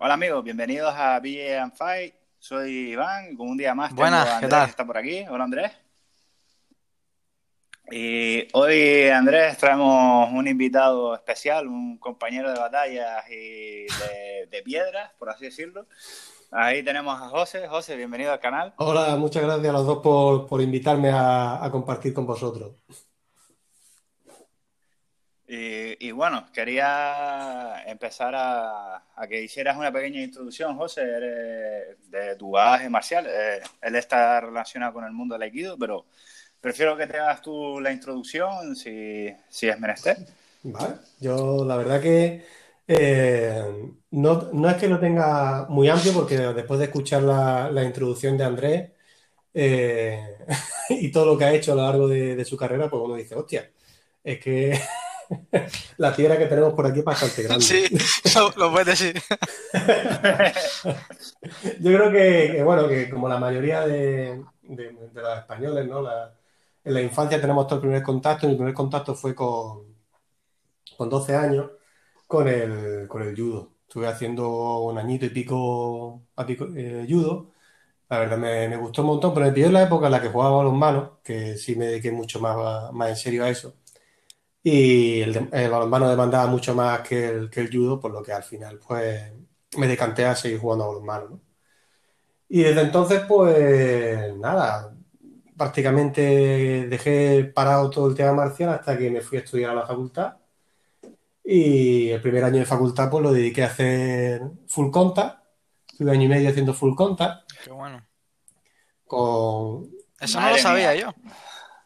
Hola amigos, bienvenidos a BA and Fight. Soy Iván, con un día más tengo Buenas, a ¿qué Andrés tal? que está por aquí. Hola Andrés. Y hoy Andrés traemos un invitado especial, un compañero de batallas y de, de piedras, por así decirlo. Ahí tenemos a José. José, bienvenido al canal. Hola, muchas gracias a los dos por, por invitarme a, a compartir con vosotros. Y, y bueno, quería empezar a, que hicieras una pequeña introducción, José, eres de tu bagaje marcial. Eh, él está relacionado con el mundo del Aikido, pero prefiero que te hagas tú la introducción si, si es menester. Vale, yo la verdad que eh, no, no es que lo tenga muy amplio, porque después de escuchar la, introducción de Andrés eh, y todo lo que ha hecho a lo largo de su carrera, pues uno dice, hostia, es que la piedra que tenemos por aquí es bastante grande. Sí, lo, puedes decir. Yo creo que, que, bueno, que como la mayoría de, de- de los españoles, ¿no? La- en la infancia tenemos todo el primer contacto. Mi primer contacto fue con, con 12 años con el, con el judo. Estuve haciendo un añito y pico, a pico eh, judo. La verdad me, me gustó un montón, pero me en la época en la que jugaba balonmano, que sí me dediqué mucho más, a- más en serio a eso. Y el, de- el balonmano demandaba mucho más que el, que el judo, por lo que al final pues me decanté a seguir jugando a balonmano, ¿no? Y desde entonces, pues nada, prácticamente dejé parado todo el tema marcial hasta que me fui a estudiar a la facultad. Y el primer año de facultad, pues lo dediqué a hacer full contact. Estuve año y medio haciendo full contact Qué bueno. con, Eso no Madre lo sabía mía. yo.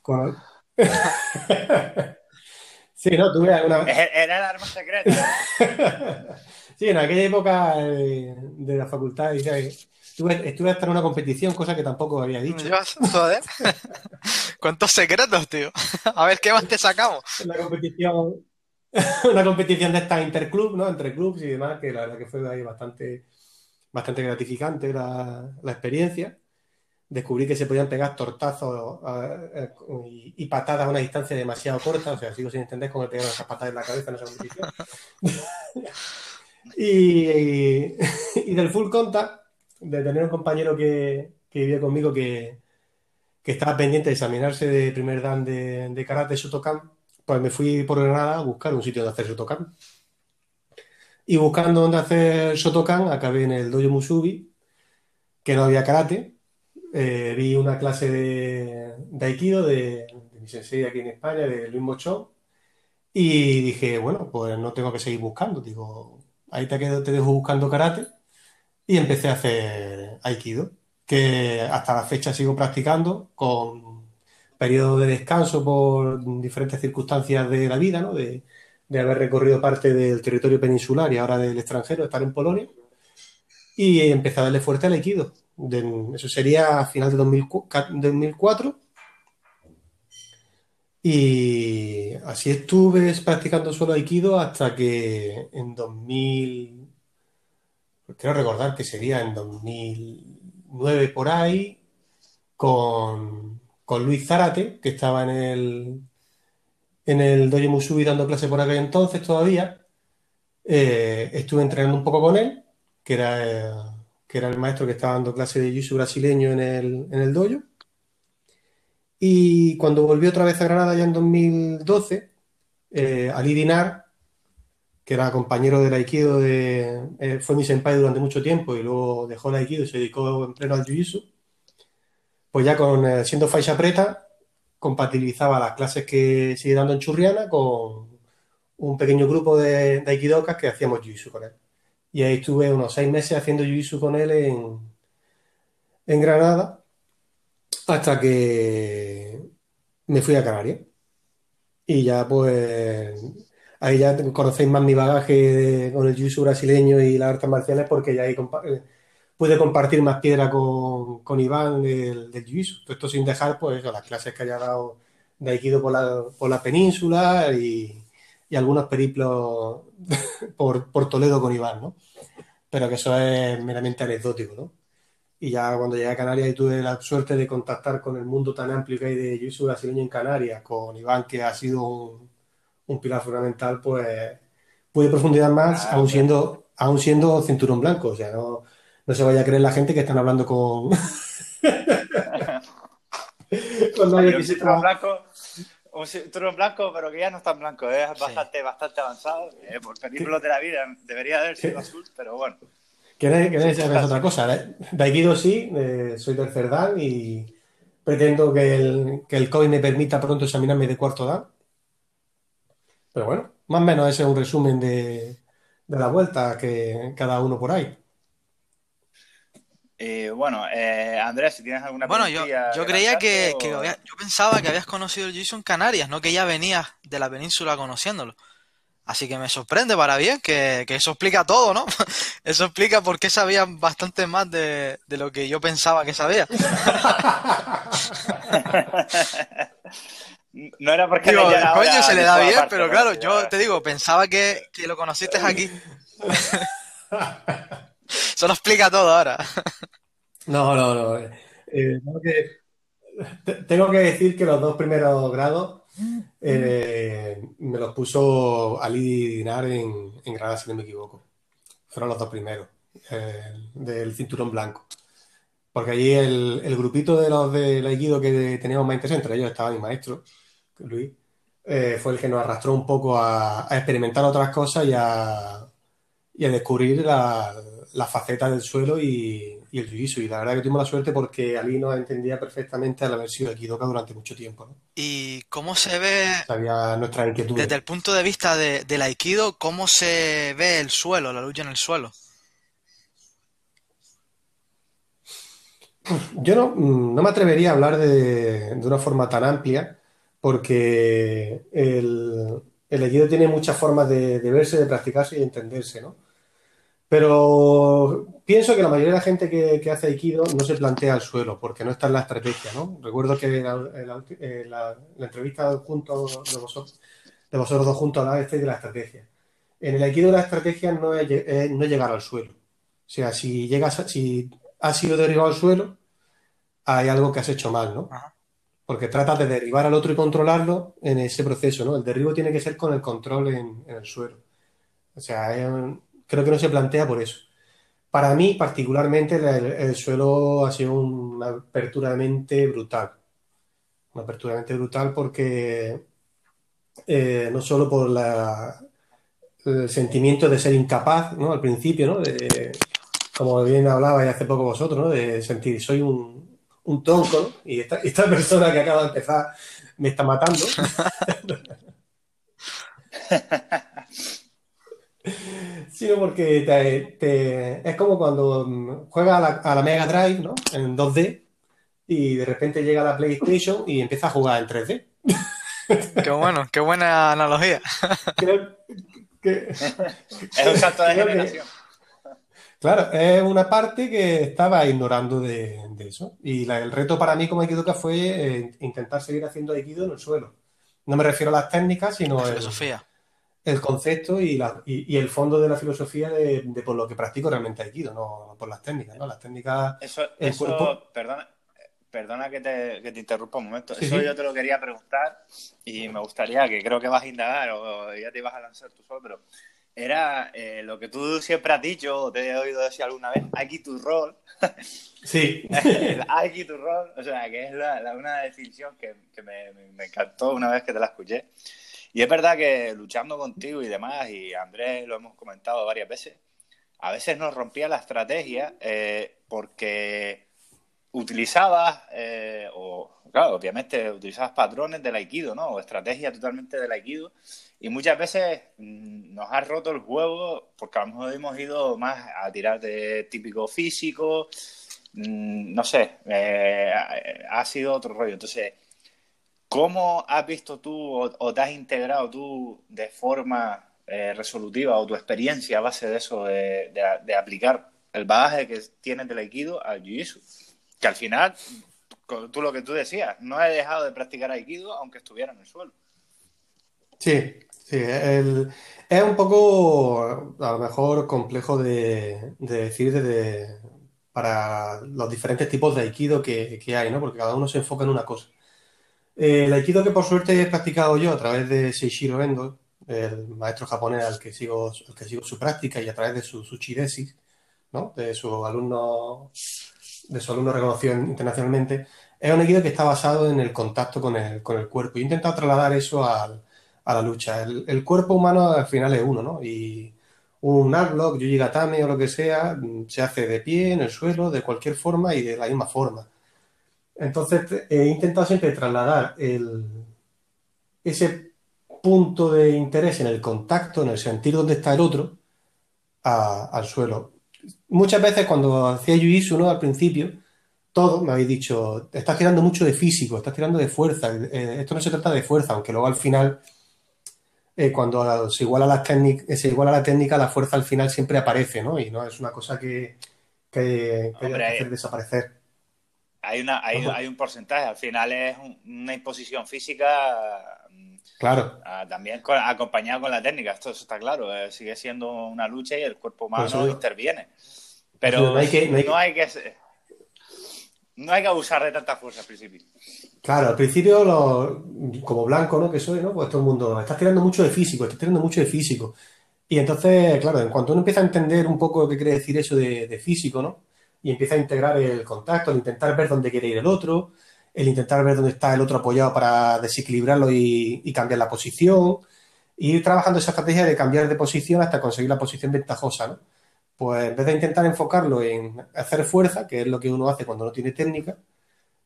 con... Sí, no, tuve una... Era el arma secreta. Sí, en aquella época eh, de la facultad estuve, estuve hasta en una competición, cosa que tampoco había dicho. Yo, joder. ¿Cuántos secretos, tío? A ver, ¿qué más te sacamos? Una competición, una competición de esta interclub, ¿no? Entre clubs y demás, que la verdad que fue ahí bastante, bastante gratificante la, la experiencia. Descubrí que se podían pegar tortazos eh, eh, y, y patadas a una distancia demasiado corta, o sea, sigo sin entender cómo me pegaron esas patadas en la cabeza en esa competición. Y, y- y del full contact, de tener un compañero que, que vivía conmigo que, que estaba pendiente de examinarse de primer dan de, de karate Shotokan, pues me fui por Granada a buscar un sitio donde hacer Shotokan. Y buscando dónde hacer Shotokan, acabé en el Dojo Musubi, que no había karate. Eh, vi una clase de, Aikido de, de mi sensei aquí en España, de Luis Mochón, y dije, bueno, pues no tengo que seguir buscando. Digo, ahí te, quedo, te dejo buscando karate. Y empecé a hacer Aikido, que hasta la fecha sigo practicando con periodos de descanso por diferentes circunstancias de la vida, ¿no? De, de haber recorrido parte del territorio peninsular y ahora del extranjero, estar en Polonia. Y empecé a darle fuerte al Aikido. Eso sería a final de 2004, 2004. Y así estuve practicando solo Aikido hasta que en 2000, pues creo recordar que sería en 2009 por ahí, con, con Luis Zárate, que estaba en el, en el Dojo Musubi dando clase por aquel entonces todavía. Eh, estuve entrenando un poco con él, que era, eh, que era el maestro que estaba dando clase de jiu-jitsu brasileño en el, en el dojo. Y cuando volví otra vez a Granada ya en 2012, eh, Ali Dinar, que era compañero del Aikido, de, eh, fue mi senpai durante mucho tiempo y luego dejó el Aikido y se dedicó en pleno al Jiu-Jitsu, pues ya con, eh, siendo faixa preta, compatibilizaba las clases que sigue dando en Churriana con un pequeño grupo de, de que hacíamos Jiu-Jitsu con él. Y ahí estuve unos seis meses haciendo Jiu-Jitsu con él en, en Granada hasta que me fui a Canarias. Y ya pues ahí ya conocéis más mi bagaje con el jiu-jitsu brasileño y las artes marciales porque ya ahí eh, pude compartir más piedra con, con Iván del, del jiu-jitsu. Esto sin dejar pues las clases que haya dado de Aikido por la, por la península y, y algunos periplos por, por Toledo con Iván, ¿no? Pero que eso es meramente anecdótico, ¿no? Y ya cuando llegué a Canarias y tuve la suerte de contactar con el mundo tan amplio que hay de jiu-jitsu brasileño en Canarias, con Iván, que ha sido un, un pilar fundamental, pues pude profundizar más, Ah, aún siendo, aún siendo cinturón blanco. O sea, no, no se vaya a creer la gente que están hablando con. con nadie que se blanco un cinturón blanco, pero que ya no es tan blanco, ¿eh? es bastante, bastante avanzado. Eh, por películas de la vida debería haber sido azul, pero bueno. ¿Quieres, saber otra cosa? ¿eh? De Aikido sí, eh, soy tercer dan y pretendo que el, que el COVID me permita pronto examinarme de cuarto dan. Pero bueno, más o menos ese es un resumen de, de la vuelta que cada uno por ahí. Eh, bueno, eh, Andrés, si tienes alguna Bueno, yo, yo creía que, yo pensaba que habías conocido el jiu en Canarias, no que ya venías de la península conociéndolo. Así que me sorprende para bien que, eso explica todo, ¿no? Eso explica por qué sabías bastante más de, lo que yo pensaba que sabía. no era porque digo, coño se le da bien, pero claro, yo te digo, pensaba que, que lo conociste aquí. Eso lo explica todo ahora. No, no, no. Eh, tengo, que, decir que los dos primeros grados eh, me los puso Ali Dinar en, en, Granada, si no me equivoco. Fueron los dos primeros eh, del cinturón blanco. Porque allí el, grupito de los del Aikido que teníamos más interés, entre ellos estaba mi maestro, Luis, fue el que nos arrastró un poco a, experimentar otras cosas y a, y a descubrir la, la faceta del suelo y, el jiu Y la verdad que tuvimos la suerte porque Ali nos entendía perfectamente al haber sido Aikidoka durante mucho tiempo. ¿Y cómo se ve, nuestra inquietud. desde el punto de vista de, del Aikido, cómo se ve el suelo, la lucha en el suelo? Yo no, no me atrevería a hablar de, de una forma tan amplia porque el, el Aikido tiene muchas formas de, de verse, de practicarse y de entenderse, ¿no? Pero pienso que la mayoría de la gente que, hace Aikido no se plantea el suelo, porque no está en la estrategia, ¿no? Recuerdo que la, la, entrevista junto de vosotros, de vosotros dos juntos hablaba este de la estrategia. En el Aikido la estrategia no es, no llegar al suelo. O sea, si llegas, si has sido derribado al suelo, hay algo que has hecho mal, ¿no? Porque tratas de derribar al otro y controlarlo en ese proceso, ¿no? El derribo tiene que ser con el control en, en el suelo. O sea, es un, creo que no se plantea por eso. Para mí, particularmente, el, suelo ha sido una apertura de mente brutal. Una apertura de mente brutal porque eh, no solo por el sentimiento de ser incapaz, ¿no? Al principio, ¿no? De, como bien hablaba hace poco vosotros, ¿no? De sentir, soy un, un tonco, Y esta, esta persona que acaba de empezar me está matando. sino porque te, es como cuando juegas a la, Mega Drive, ¿no? En 2D y de repente llega la PlayStation y empieza a jugar en 3D. Qué bueno, qué buena analogía. es un salto de generación. claro, es una parte que estaba ignorando de, eso. Y el reto para mí como Aikidoka fue eh, intentar seguir haciendo Aikido en el suelo. No me refiero a las técnicas, sino a la filosofía el concepto y, la, y, el fondo de la filosofía de, por lo que practico realmente Aikido, no por las técnicas, ¿no? Las técnicas... Eso, eso perdona, perdona que te, que te, interrumpa un momento. eso yo te lo quería preguntar y me gustaría, que creo que vas a indagar o ya te ibas a lanzar tú solo, pero era eh, lo que tú siempre has dicho, o te he oído decir alguna vez, aquí tu rol. Sí. aquí tu rol, o sea, que es la, una definición que, que me, me, encantó una vez que te la escuché. Y es verdad que luchando contigo y demás, y Andrés lo hemos comentado varias veces, a veces nos rompía la estrategia eh, porque utilizabas, eh, o claro, obviamente utilizabas patrones del aikido, ¿no? O estrategia totalmente del aikido. Y muchas veces mm, nos ha roto el juego porque a lo mejor hemos ido más a tirar de típico físico, mm, no sé, eh, ha sido otro rollo. Entonces, ¿Cómo has visto tú o, te has integrado tú de forma eh, resolutiva o tu experiencia a base de eso, de, aplicar el bagaje que tienes del Aikido al Jiu-Jitsu? Que al final, tú lo que tú decías, no he dejado de practicar Aikido aunque estuviera en el suelo. Sí, sí, es un poco a lo mejor complejo de, decir para los diferentes tipos de Aikido que, que hay, ¿no? Porque cada uno se enfoca en una cosa. Eh, el aikido que por suerte he practicado yo a través de Seishiro Endo, el maestro japonés al que sigo, al que sigo su práctica y a través de su, su chidesis, de su alumno de su alumno reconocido internacionalmente, es un equipo que está basado en el contacto con el, con el cuerpo. Y he intentado trasladar eso a la lucha. El, cuerpo humano al final es uno, ¿no? Y un artblock, yuji gatame o lo que sea, se hace de pie, en el suelo, de cualquier forma y de la misma forma. Entonces he intentado siempre trasladar el, ese punto de interés en el contacto, en el sentir dónde está el otro, al suelo. Muchas veces cuando hacía jiu ¿no? Al principio, todos me habéis dicho, estás tirando mucho de físico, estás tirando de fuerza. Eh, esto no se trata de fuerza, aunque luego al final, eh, cuando se iguala, las se iguala la técnica, la fuerza al final siempre aparece, ¿no? Y no es una cosa que, que, hay que hacer desaparecer. Hay, una, hay, un porcentaje, al final es una imposición física. Claro. Ah, también acompañado con la técnica, esto está claro, eh, sigue siendo una lucha y el cuerpo humano interviene. Pero no hay que, no hay que no hay que abusar de tanta fuerza al principio. Claro, al principio, como blanco, ¿no? Que soy, ¿no? Pues todo el mundo, estás tirando mucho de físico, estás tirando mucho de físico. Y entonces, claro, en cuanto uno empieza a entender un poco que quiere decir eso de, físico, ¿no? Y empieza a integrar el contacto, el intentar ver dónde quiere ir el otro, el intentar ver dónde está el otro apoyado para desequilibrarlo y, cambiar la posición, y ir trabajando esa estrategia de cambiar de posición hasta conseguir la posición ventajosa, ¿no? pues en vez de intentar enfocarlo en hacer fuerza, que es lo que uno hace cuando no tiene técnica,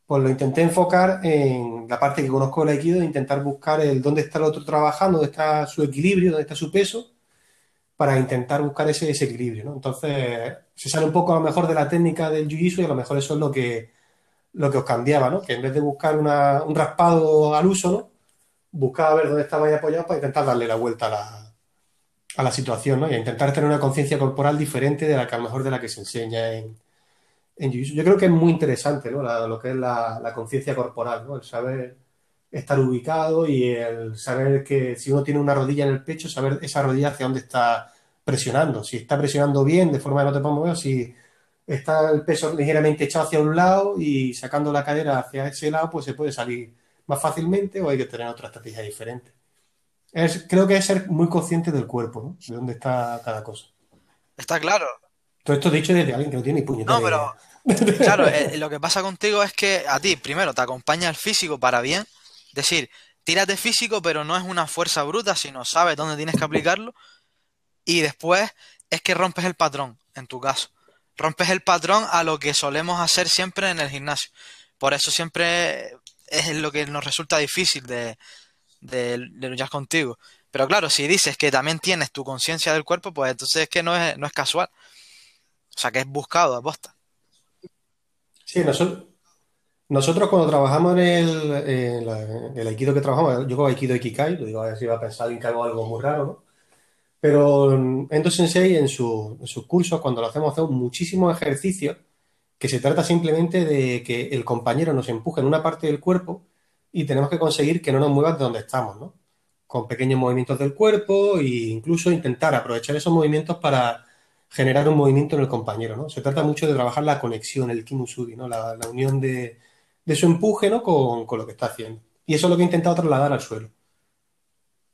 pues lo intenté enfocar en la parte que conozco del Aikido, de intentar buscar el dónde está el otro trabajando, dónde está su equilibrio, dónde está su peso, para intentar buscar ese, equilibrio, ¿no? Entonces, se sale un poco a lo mejor de la técnica del jiu-jitsu y a lo mejor eso es lo que, lo que os cambiaba, ¿no? Que en vez de buscar un raspado al uso, ¿no? Buscaba ver dónde estaba ahí apoyado para intentar darle la vuelta a la, a la situación, ¿no? Y intentar tener una conciencia corporal diferente de la que a lo mejor de la que se enseña en, en Yo creo que es muy interesante, ¿no? lo que es la, conciencia corporal, ¿no? El saber estar ubicado y el saber que si uno tiene una rodilla en el pecho, saber esa rodilla hacia dónde está presionando. Si está presionando bien, de forma que no te puedes mover, si está el peso ligeramente echado hacia un lado y sacando la cadera hacia ese lado, pues se puede salir más fácilmente o hay que tener otra estrategia diferente creo que es ser muy consciente del cuerpo, ¿no? De dónde está cada cosa. Está claro. Todo esto dicho desde alguien que no tiene ni puño. No, pero claro, eh, lo que pasa contigo es que a ti, primero, te acompaña el físico para bien. Decir, tiras de físico, pero no es una fuerza bruta, sino sabes dónde tienes que aplicarlo. Y después es que rompes el patrón, en tu caso. Rompes el patrón a lo que solemos hacer siempre en el gimnasio. Por eso siempre es lo que nos resulta difícil de, de, luchar contigo. Pero claro, si dices que también tienes tu conciencia del cuerpo, pues entonces es que no es, no es casual. O sea, que es buscado aposta. Sí, nosotros, nosotros cuando trabajamos en el, el Aikido que trabajamos, yo con Aikido Ikikai, lo digo a ver si va a pensar en que hago algo muy raro, ¿no? Pero en Endo Sensei, en, su, en sus cursos, cuando lo hacemos, hacemos muchísimos ejercicios que se trata simplemente de que el compañero nos empuje en una parte del cuerpo y tenemos que conseguir que no nos muevan de donde estamos, ¿no? Con pequeños movimientos del cuerpo e incluso intentar aprovechar esos movimientos para generar un movimiento en el compañero, ¿no? Se trata mucho de trabajar la conexión, el kimusugi, ¿no? La, unión de, su empuje, ¿no? Con, lo que está haciendo. Y eso es lo que he intentado trasladar al suelo.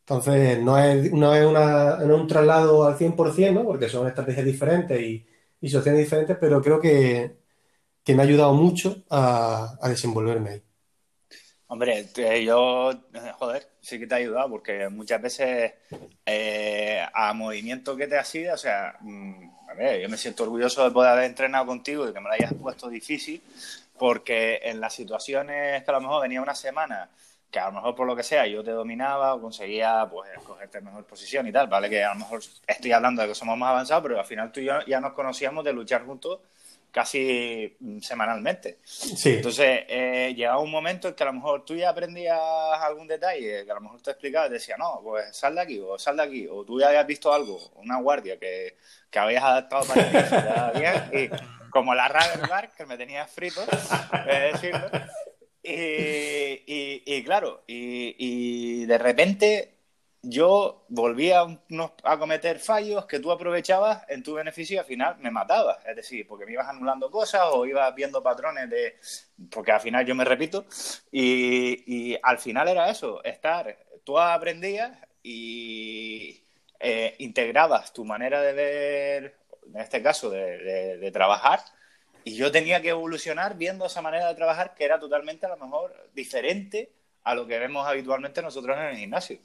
Entonces, no es, es, un traslado al 100%, ¿no? Porque son estrategias diferentes y, y soluciones diferentes, pero creo que, me ha ayudado mucho a desenvolverme ahí. Hombre, yo, joder, sí que te ha ayudado porque muchas veces eh, a movimiento que te ha sido, o sea, mm, a ver, yo me siento orgulloso de poder haber entrenado contigo y que me lo hayas puesto difícil porque en las situaciones que a lo mejor venía una semana que a lo mejor por lo que sea yo te dominaba o conseguía pues cogerte mejor posición y tal, ¿vale? Que a lo mejor estoy hablando de que somos más avanzados, pero al final tú y yo ya nos conocíamos de luchar juntos casi mm, semanalmente. Sí. Entonces, eh, llegaba un momento en que a lo mejor tú ya aprendías algún detalle, que a lo mejor te explicaba, te decía, no, pues sal de aquí o sal de aquí, o tú ya habías visto algo, una guardia que, que habías adaptado para ti, y como la Ravenbar, que me tenía frito, decirlo. Y, y, y, claro, y, y de repente yo volvía a, cometer fallos que tú aprovechabas en tu beneficio y al final me matabas. Es decir, porque me ibas anulando cosas o ibas viendo patrones de... Porque al final yo me repito y, al final era eso, estar... Tú aprendías y eh, integrabas tu manera de ver, en este caso, de, trabajar, y yo tenía que evolucionar viendo esa manera de trabajar que era totalmente a lo mejor diferente a lo que vemos habitualmente nosotros en el gimnasio.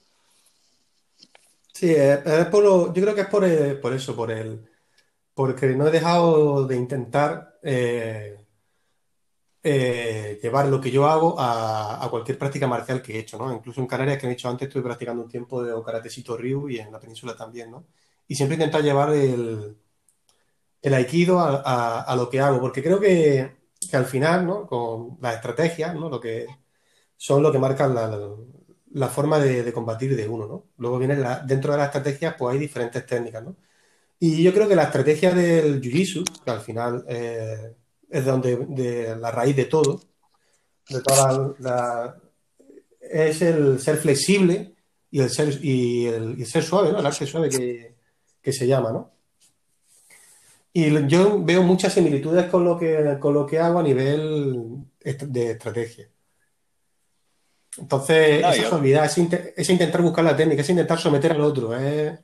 Sí, es, por yo creo que es por, por eso, por el, porque no he dejado de intentar eh, eh, llevar lo que yo hago a, cualquier práctica marcial que he hecho, ¿no? Incluso en Canarias, que he dicho antes, estuve practicando un tiempo de karatecito Ryu y en la península también, ¿no? Y siempre he intentado llevar el, el aikido a, lo que hago, porque creo que, al final, ¿no? Con las estrategias, ¿no? Lo que son lo que marcan la, forma de, combatir de uno, ¿no? Luego viene dentro de las estrategias, pues hay diferentes técnicas, ¿no? Y yo creo que la estrategia del Jiu-Jitsu, que al final eh, es donde de la raíz de todo, de toda la, es el ser flexible y el ser, y el, ser suave, ¿no? El arte suave que, que, se llama, ¿no? Y yo veo muchas similitudes con lo que, con lo que hago a nivel de estrategia. Entonces, esa yo... es, es, intentar buscar la técnica, es intentar someter al otro. Es,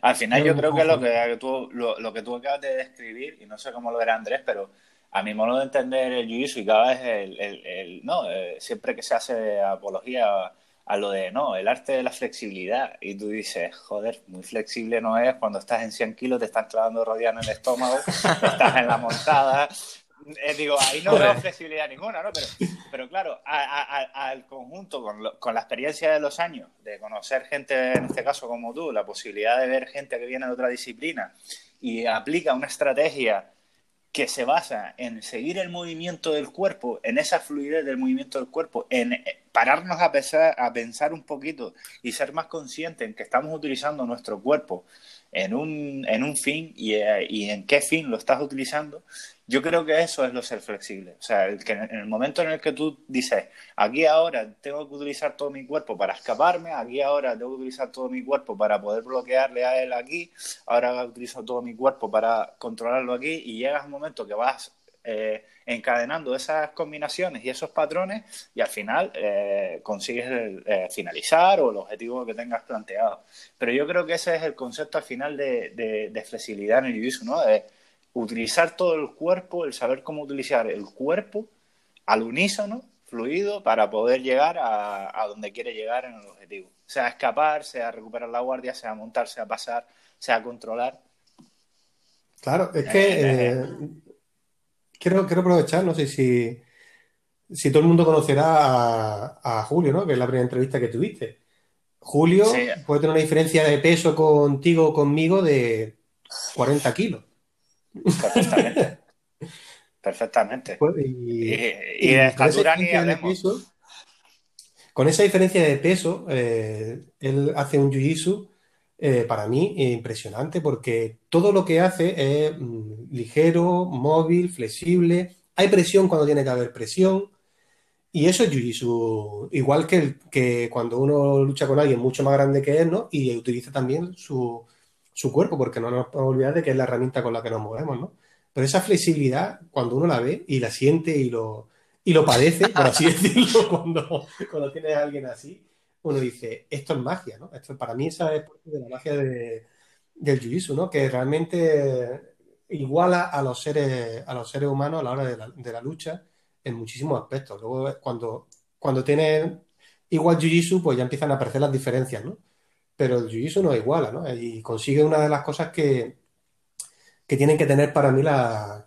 al final yo creo que lo que tú, lo, que tú acabas de describir, y no sé cómo lo verá Andrés, pero a mi modo de entender el jiu-jitsu y cada vez el, el, no, eh, siempre que se hace apología a lo de, no, el arte de la flexibilidad, y tú dices, joder, muy flexible no es. Cuando estás en 100 kilos, te están clavando rodillas en el estómago, estás en la montada, eh, digo, ahí no veo flexibilidad ninguna, ¿no? Pero, pero claro, al conjunto, con, con, la experiencia de los años, de conocer gente, en este caso como tú, la posibilidad de ver gente que viene de otra disciplina y aplica una estrategia que se basa en seguir el movimiento del cuerpo, en esa fluidez del movimiento del cuerpo, en eh, pararnos a, a pensar un poquito y ser más conscientes en que estamos utilizando nuestro cuerpo en un, en un fin y, eh, y, en qué fin lo estás utilizando, yo creo que eso es lo ser flexible. O sea, el que en el momento en el que tú dices, aquí ahora tengo que utilizar todo mi cuerpo para escaparme, aquí ahora tengo que utilizar todo mi cuerpo para poder bloquearle a él aquí, ahora utilizo todo mi cuerpo para controlarlo aquí y llegas un momento que vas eh, encadenando esas combinaciones y esos patrones y al final eh, consigues eh, finalizar o el objetivo que tengas planteado. Pero yo creo que ese es el concepto al final de, de, flexibilidad en el jiu ¿no? utilizar todo el cuerpo, el saber cómo utilizar el cuerpo al unísono, fluido, para poder llegar a, donde quiere llegar en el objetivo. Sea escapar, sea recuperar la guardia, sea montar, sea pasar, sea controlar. Claro, es que quiero, quiero aprovechar, no sé si, si todo el mundo conocerá a, Julio, ¿no? Que es la primera entrevista que tuviste. Julio puede tener una diferencia de peso contigo o conmigo de 40 kilos. Perfectamente. Perfectamente. Pues, y, de estatura ni con esa diferencia de peso, eh, él hace un jiu-jitsu eh, para mí impresionante porque todo lo que hace es mm, ligero, móvil, flexible. Hay presión cuando tiene que haber presión. Y eso es jiu-jitsu, igual que, que cuando uno lucha con alguien mucho más grande que él, ¿no? Y utiliza también su, su cuerpo, porque no nos podemos olvidar de que es la herramienta con la que nos movemos, ¿no? Pero esa flexibilidad, cuando uno la ve y la siente y lo, y lo padece, por así decirlo, cuando, cuando tienes a alguien así, uno dice, esto es magia, ¿no? Esto, para mí esa es de la magia de, del jiu-jitsu, ¿no? Que realmente iguala a los seres, a los seres humanos a la hora de la, la lucha en muchísimos aspectos. Luego, cuando, cuando tienes igual jiu-jitsu, pues ya empiezan a aparecer las diferencias, ¿no? Pero el jiu-jitsu no iguala, ¿no? Y consigue una de las cosas que, que tienen que tener para mí las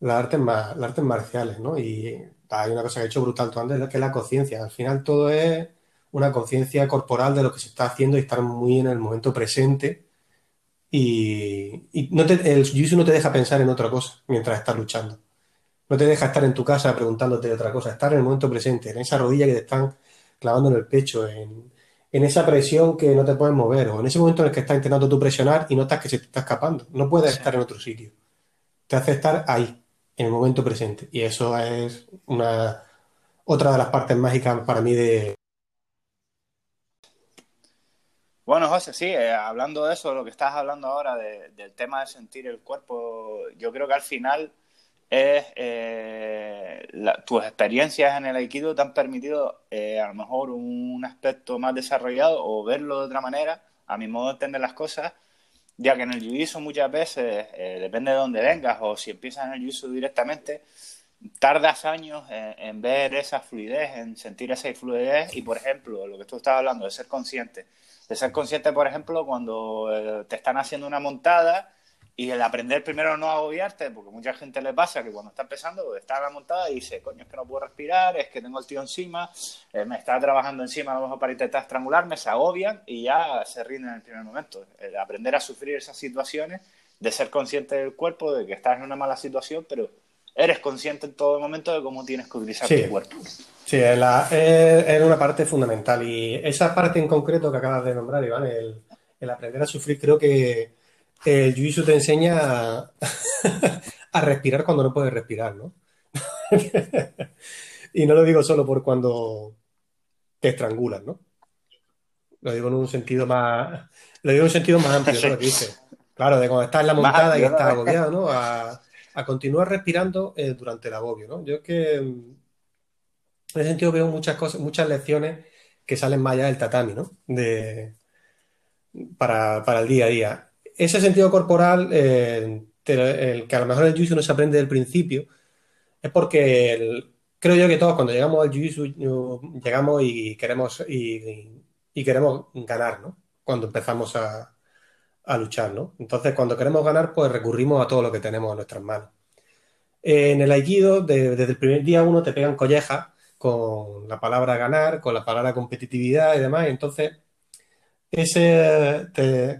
artes, las artes marciales, ¿no? Y hay una cosa que he hecho brutal tú antes, que es la conciencia. Al final todo es una conciencia corporal de lo que se está haciendo y estar muy en el momento presente. Y, no te, el jiu no te deja pensar en otra cosa mientras estás luchando. No te deja estar en tu casa preguntándote de otra cosa, estar en el momento presente, en esa rodilla que te están clavando en el pecho, en, en esa presión que no te puedes mover, o en ese momento en el que estás intentando tú presionar y notas que se te está escapando. No puedes estar en otro sitio. Te hace estar ahí, en el momento presente. Y eso es una otra de las partes mágicas para mí de. Bueno, José, sí, eh, hablando de eso, lo que estás hablando ahora del tema de sentir el cuerpo, yo creo que al final es eh, tus experiencias en el aikido te han permitido eh, a lo mejor un aspecto más desarrollado o verlo de otra manera, a mi modo de entender las cosas, ya que en el jiu muchas veces, eh, depende de dónde vengas o si empiezas en el jiu directamente, tardas años en, ver esa fluidez, en sentir esa fluidez y, por ejemplo, lo que tú estabas hablando de ser consciente, de ser consciente, por ejemplo, cuando te están haciendo una montada y el aprender primero no agobiarte, porque mucha gente le pasa que cuando está empezando, está en la montada y dice, coño, es que no puedo respirar, es que tengo el tío encima, eh, me está trabajando encima a lo mejor para intentar estrangularme, se agobian y ya se rinden en el primer momento. Aprender a sufrir esas situaciones, de ser consciente del cuerpo, de que estás en una mala situación, pero eres consciente en todo momento de cómo tienes que utilizar tu cuerpo. Sí, es, es, una parte fundamental y esa parte en concreto que acabas de nombrar, Iván, el, el aprender a sufrir, creo que el jiu te enseña a, respirar cuando no puedes respirar, ¿no? y no lo digo solo por cuando te estrangulan, ¿no? Lo digo en un sentido más, lo digo en un sentido más amplio, ¿no? Claro, de cuando estás en la montada y estás agobiado, ¿no? A, continuar respirando eh, durante el agobio, ¿no? Yo que en ese sentido veo muchas cosas, muchas lecciones que salen más allá del tatami, ¿no? Para, para el día a día ese sentido corporal, eh, el que a lo mejor el jiu no se aprende del principio, es porque creo yo que todos cuando llegamos al jiu llegamos y queremos, y, queremos ganar, ¿no? Cuando empezamos a, luchar, ¿no? Entonces, cuando queremos ganar, pues recurrimos a todo lo que tenemos en nuestras manos. En el aikido, desde el primer día uno te pegan collejas con la palabra ganar, con la palabra competitividad y demás, entonces ese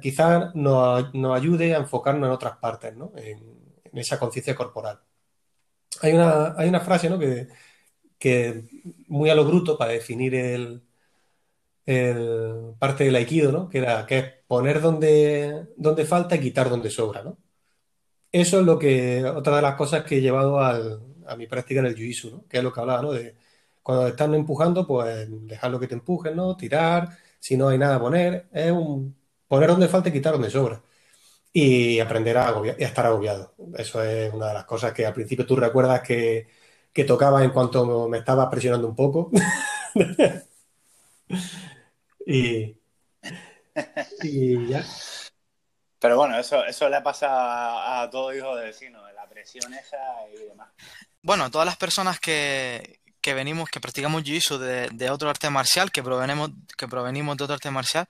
quizás nos, ayude a enfocarnos en otras partes, ¿no? en, esa conciencia corporal. Hay una, hay una frase ¿no? que, que muy a lo bruto para definir el, el parte del aikido, ¿no? que, era, que es poner donde, donde falta y quitar donde sobra. ¿no? Eso es lo que, otra de las cosas que he llevado a mi práctica en el jiu ¿no? que es lo que hablaba, ¿no? de cuando están empujando, pues dejar lo que te empujen, ¿no? tirar si no hay nada poner, es un poner donde falta y quitar donde sobra. Y aprender a, a estar agobiado. Eso es una de las cosas que al principio tú recuerdas que, que tocaba en cuanto me estaba presionando un poco. y, ya. Pero bueno, eso, eso le pasa a, todo hijo de vecino, la presión esa y demás. Bueno, todas las personas que, que venimos, que practicamos jiu de, de, otro arte marcial, que provenimos, que provenimos de otro arte marcial,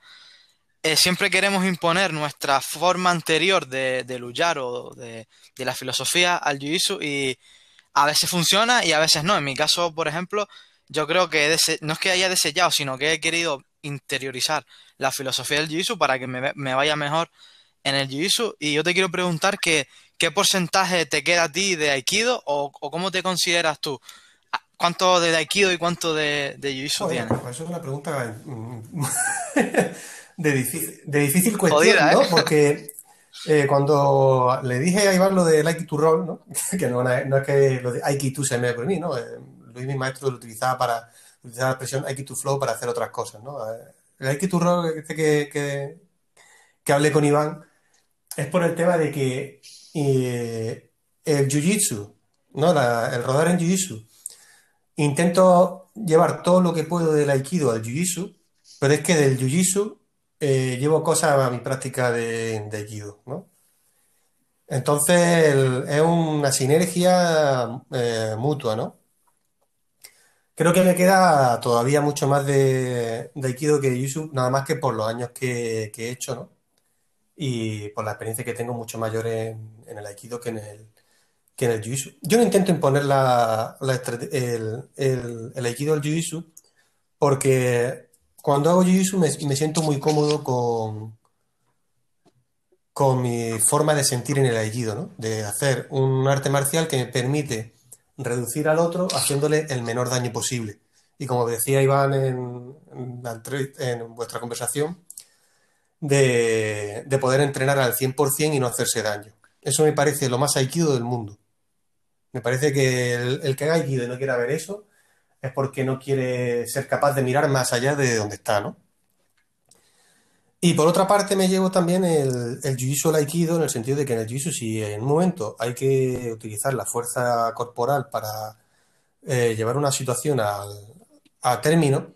eh, siempre queremos imponer nuestra forma anterior de, de luchar o de, de, la filosofía al jiu y a veces funciona y a veces no. En mi caso, por ejemplo, yo creo que no es que haya desechado, sino que he querido interiorizar la filosofía del jiu para que me, me, vaya mejor en el jiu y yo te quiero preguntar que, qué porcentaje te queda a ti de aikido o, o cómo te consideras tú. ¿Cuánto de Aikido y cuánto de, de Jiu-Jitsu tiene? Pues eso es una pregunta mm, de, difícil, de difícil cuestión, ¿no? ¿eh? Porque eh, cuando le dije a Iván lo de Aikido Roll, ¿no? que no, no, es que lo de Aikido se me por mí, ¿no? Eh, Luis, mi maestro, lo utilizaba para utilizar la expresión Aikido Flow para hacer otras cosas, ¿no? El Aikido Roll este que, que, que hablé con Iván es por el tema de que el Jiu-Jitsu, ¿no? el rodar en Jiu-Jitsu Intento llevar todo lo que puedo del aikido al jiu-jitsu, pero es que del jiu-jitsu eh, llevo cosas a mi práctica de, aikido, ¿no? Entonces es una sinergia eh, mutua, ¿no? Creo que me queda todavía mucho más de, aikido que de jiu-jitsu, nada más que por los años que, he hecho, ¿no? Y por la experiencia que tengo mucho mayor en el aikido que en el, que en el jiu Yo no intento imponer la, el, el, aikido al jiu porque cuando hago jiu me, me, siento muy cómodo con, con mi forma de sentir en el aikido, ¿no? De hacer un arte marcial que me permite reducir al otro haciéndole el menor daño posible. Y como decía Iván en, en, vuestra conversación, de, de, poder entrenar al 100% y no hacerse daño. Eso me parece lo más aikido del mundo. Me parece que el, que haga Aikido y no quiera ver eso es porque no quiere ser capaz de mirar más allá de donde está, ¿no? Y por otra parte me llevo también el, el jiu-jitsu al aikido en el sentido de que en el jiu-jitsu si en un momento hay que utilizar la fuerza corporal para eh, llevar una situación al, a término,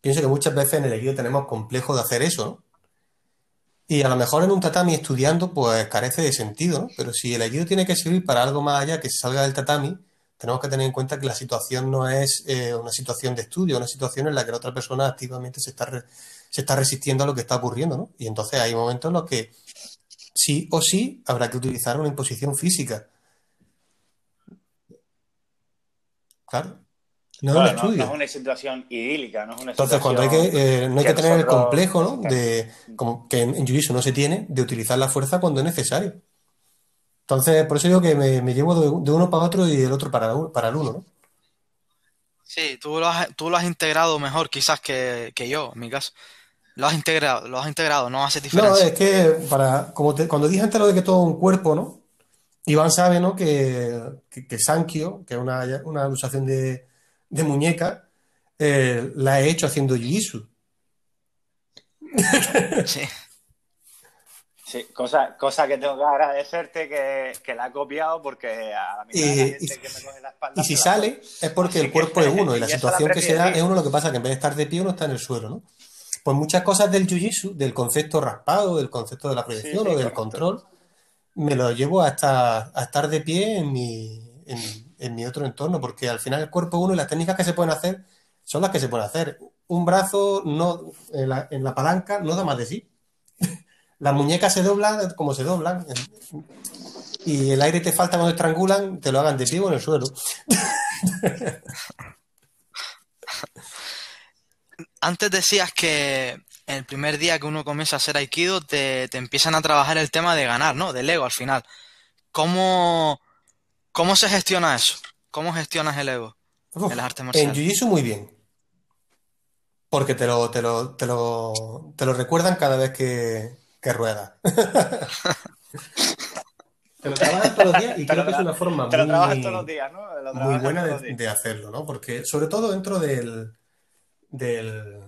pienso que muchas veces en el aikido tenemos complejo de hacer eso, ¿no? Y a lo mejor en un tatami estudiando pues carece de sentido, ¿no? Pero si el aikido tiene que servir para algo más allá que se salga del tatami, tenemos que tener en cuenta que la situación no es eh, una situación de estudio, una situación en la que la otra persona activamente se está, se está resistiendo a lo que está ocurriendo, ¿no? Y entonces hay momentos en los que sí o sí habrá que utilizar una imposición física. Claro, no es un no, no es una situación idílica, no es una Entonces, cuando hay que, eh, no hay que que tener el complejo, ¿no? De, como que en, en Jiu-Jitsu no se tiene, de utilizar la fuerza cuando es necesario. Entonces, por eso digo que me, me llevo de, de uno para otro y del otro para, para el uno, ¿no? Sí, tú lo has, tú lo has integrado mejor quizás que, que yo, en mi caso. Lo has integrado, lo has integrado, no hace No, diferencia. es que para, como te- cuando dije antes lo de que todo un cuerpo, ¿no? Iván sabe, ¿no? Que, que, que Sankyo, que es una, una alusación de, de muñeca, eh, la he hecho haciendo Jiu-Jitsu. Sí. Sí, cosa, cosa que tengo que agradecerte que, que la he copiado porque a la mitad de la Y, gente y- que me coge la espalda y si la sale, es porque Así el cuerpo que- es uno y la y la situación que se da es uno, lo que pasa que en vez de estar de pie uno está en el suelo, ¿no? Pues muchas cosas del jiu-jitsu, del concepto raspado, del concepto de la proyección sí, o del correcto. control, me lo llevo a estar, a estar de pie en mi, en, en mi otro entorno, porque al final el cuerpo uno y las técnicas que se pueden hacer son las que se pueden hacer. Un brazo no, en la, en la palanca no da más de sí. Las muñecas se doblan como se doblan. Y el aire te falta cuando estrangulan, te lo hagan de pie o en el suelo. Antes decías que el primer día que uno comienza a hacer Aikido te, te empiezan a trabajar el tema de ganar, ¿no? Del ego al final. ¿Cómo, cómo se gestiona eso? ¿Cómo gestionas el ego Uf, en las artes en marciales? Jiu-Jitsu muy bien, porque te lo, te lo, te lo, te lo recuerdan cada vez que, que ruedas. Te lo trabajas todos los días y Te creo que es una forma muy, todos los días, ¿no? Lo muy buena de hacerlo, ¿no? Porque sobre todo dentro del, del,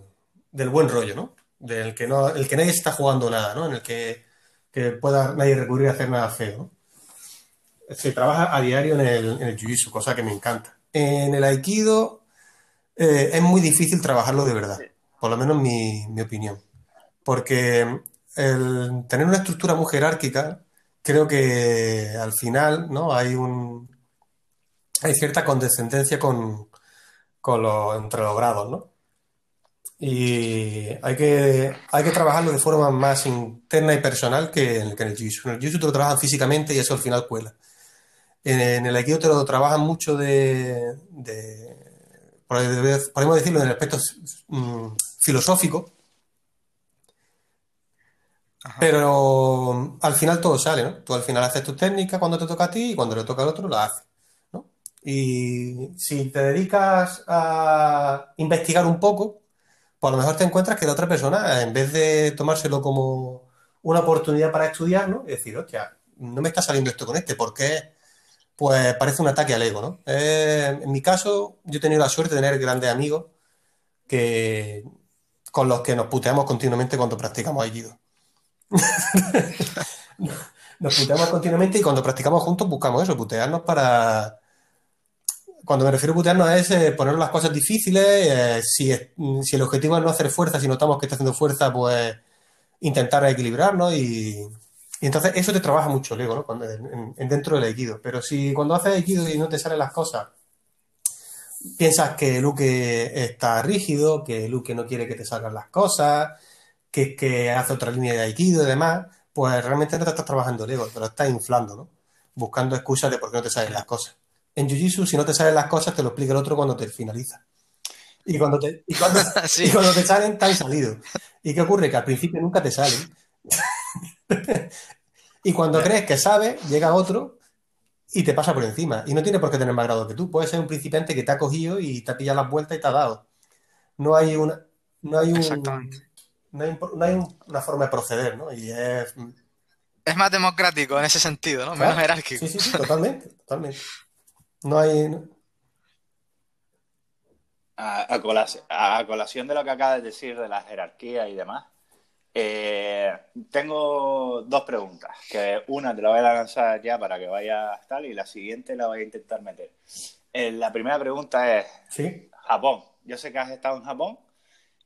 del buen rollo, ¿no? Del que no, el que nadie está jugando nada, ¿no? En el que, que pueda nadie recurrir a hacer nada feo. Se trabaja a diario en el, en el jiu-jitsu, cosa que me encanta. En el aikido eh, es muy difícil trabajarlo de verdad, por lo menos mi, mi opinión. Porque el tener una estructura muy jerárquica, creo que al final, ¿no? Hay un, hay cierta condescendencia con, con los, entre los grados, ¿no? Y hay que, hay que trabajarlo de forma más interna y personal que en, que en el jiu-jitsu. En el jiu-jitsu te lo trabajan físicamente y eso al final cuela. En, en el aikido te lo trabajan mucho de, de- podemos decirlo en el aspecto mm, filosófico, Ajá. pero al final todo sale, ¿no? Tú al final haces tu técnica cuando te toca a ti y cuando le toca al otro la haces, ¿no? Y si te dedicas a investigar un poco, pues a lo mejor te encuentras que la otra persona, en vez de tomárselo como una oportunidad para estudiar, ¿no? Y decir, hostia, no me está saliendo esto con este, ¿por qué? Pues parece un ataque al ego, ¿no? Eh, en mi caso, yo he tenido la suerte de tener grandes amigos que, con los que nos puteamos continuamente cuando practicamos Aikido. Nos puteamos continuamente y cuando practicamos juntos buscamos eso, putearnos para... Cuando me refiero a putearnos es eh, ponernos las cosas difíciles, eh, si, es- si el objetivo es no hacer fuerza, si notamos que está haciendo fuerza, pues intentar equilibrarnos y, y entonces eso te trabaja mucho el ego, ¿no? En- en- dentro del Aikido. Pero si cuando haces Aikido y no te salen las cosas, piensas que Luke está rígido, que Luke no quiere que te salgan las cosas, que, que hace otra línea de Aikido y demás, pues realmente no te estás trabajando el ego, te lo estás inflando, ¿no? Buscando excusas de por qué no te salen las cosas. En Jiu-Jitsu, si no te salen las cosas, te lo explica el otro cuando te finaliza. Y cuando te, y cuando, Sí. y cuando te salen, te han salido. ¿Y qué ocurre? Que al principio nunca te salen. Y cuando crees que sabes, llega otro y te pasa por encima. Y no tiene por qué tener más grado que tú. Puede ser un principiante que te ha cogido y te ha pillado las vueltas y te ha dado. No hay una, no hay un, Exactamente. no hay, un- no hay un- una forma de proceder, ¿no? Y es, Es más democrático en ese sentido, ¿no? Claro. Menos jerárquico. Sí, sí, sí, totalmente, totalmente. No hay, A, a colación, a colación de lo que acabas de decir de la jerarquía y demás, Eh, tengo dos preguntas, que una te la voy a lanzar ya para que vaya tal y la siguiente la voy a intentar meter. Eh, la primera pregunta es, ¿Sí? Japón. Yo sé que has estado en Japón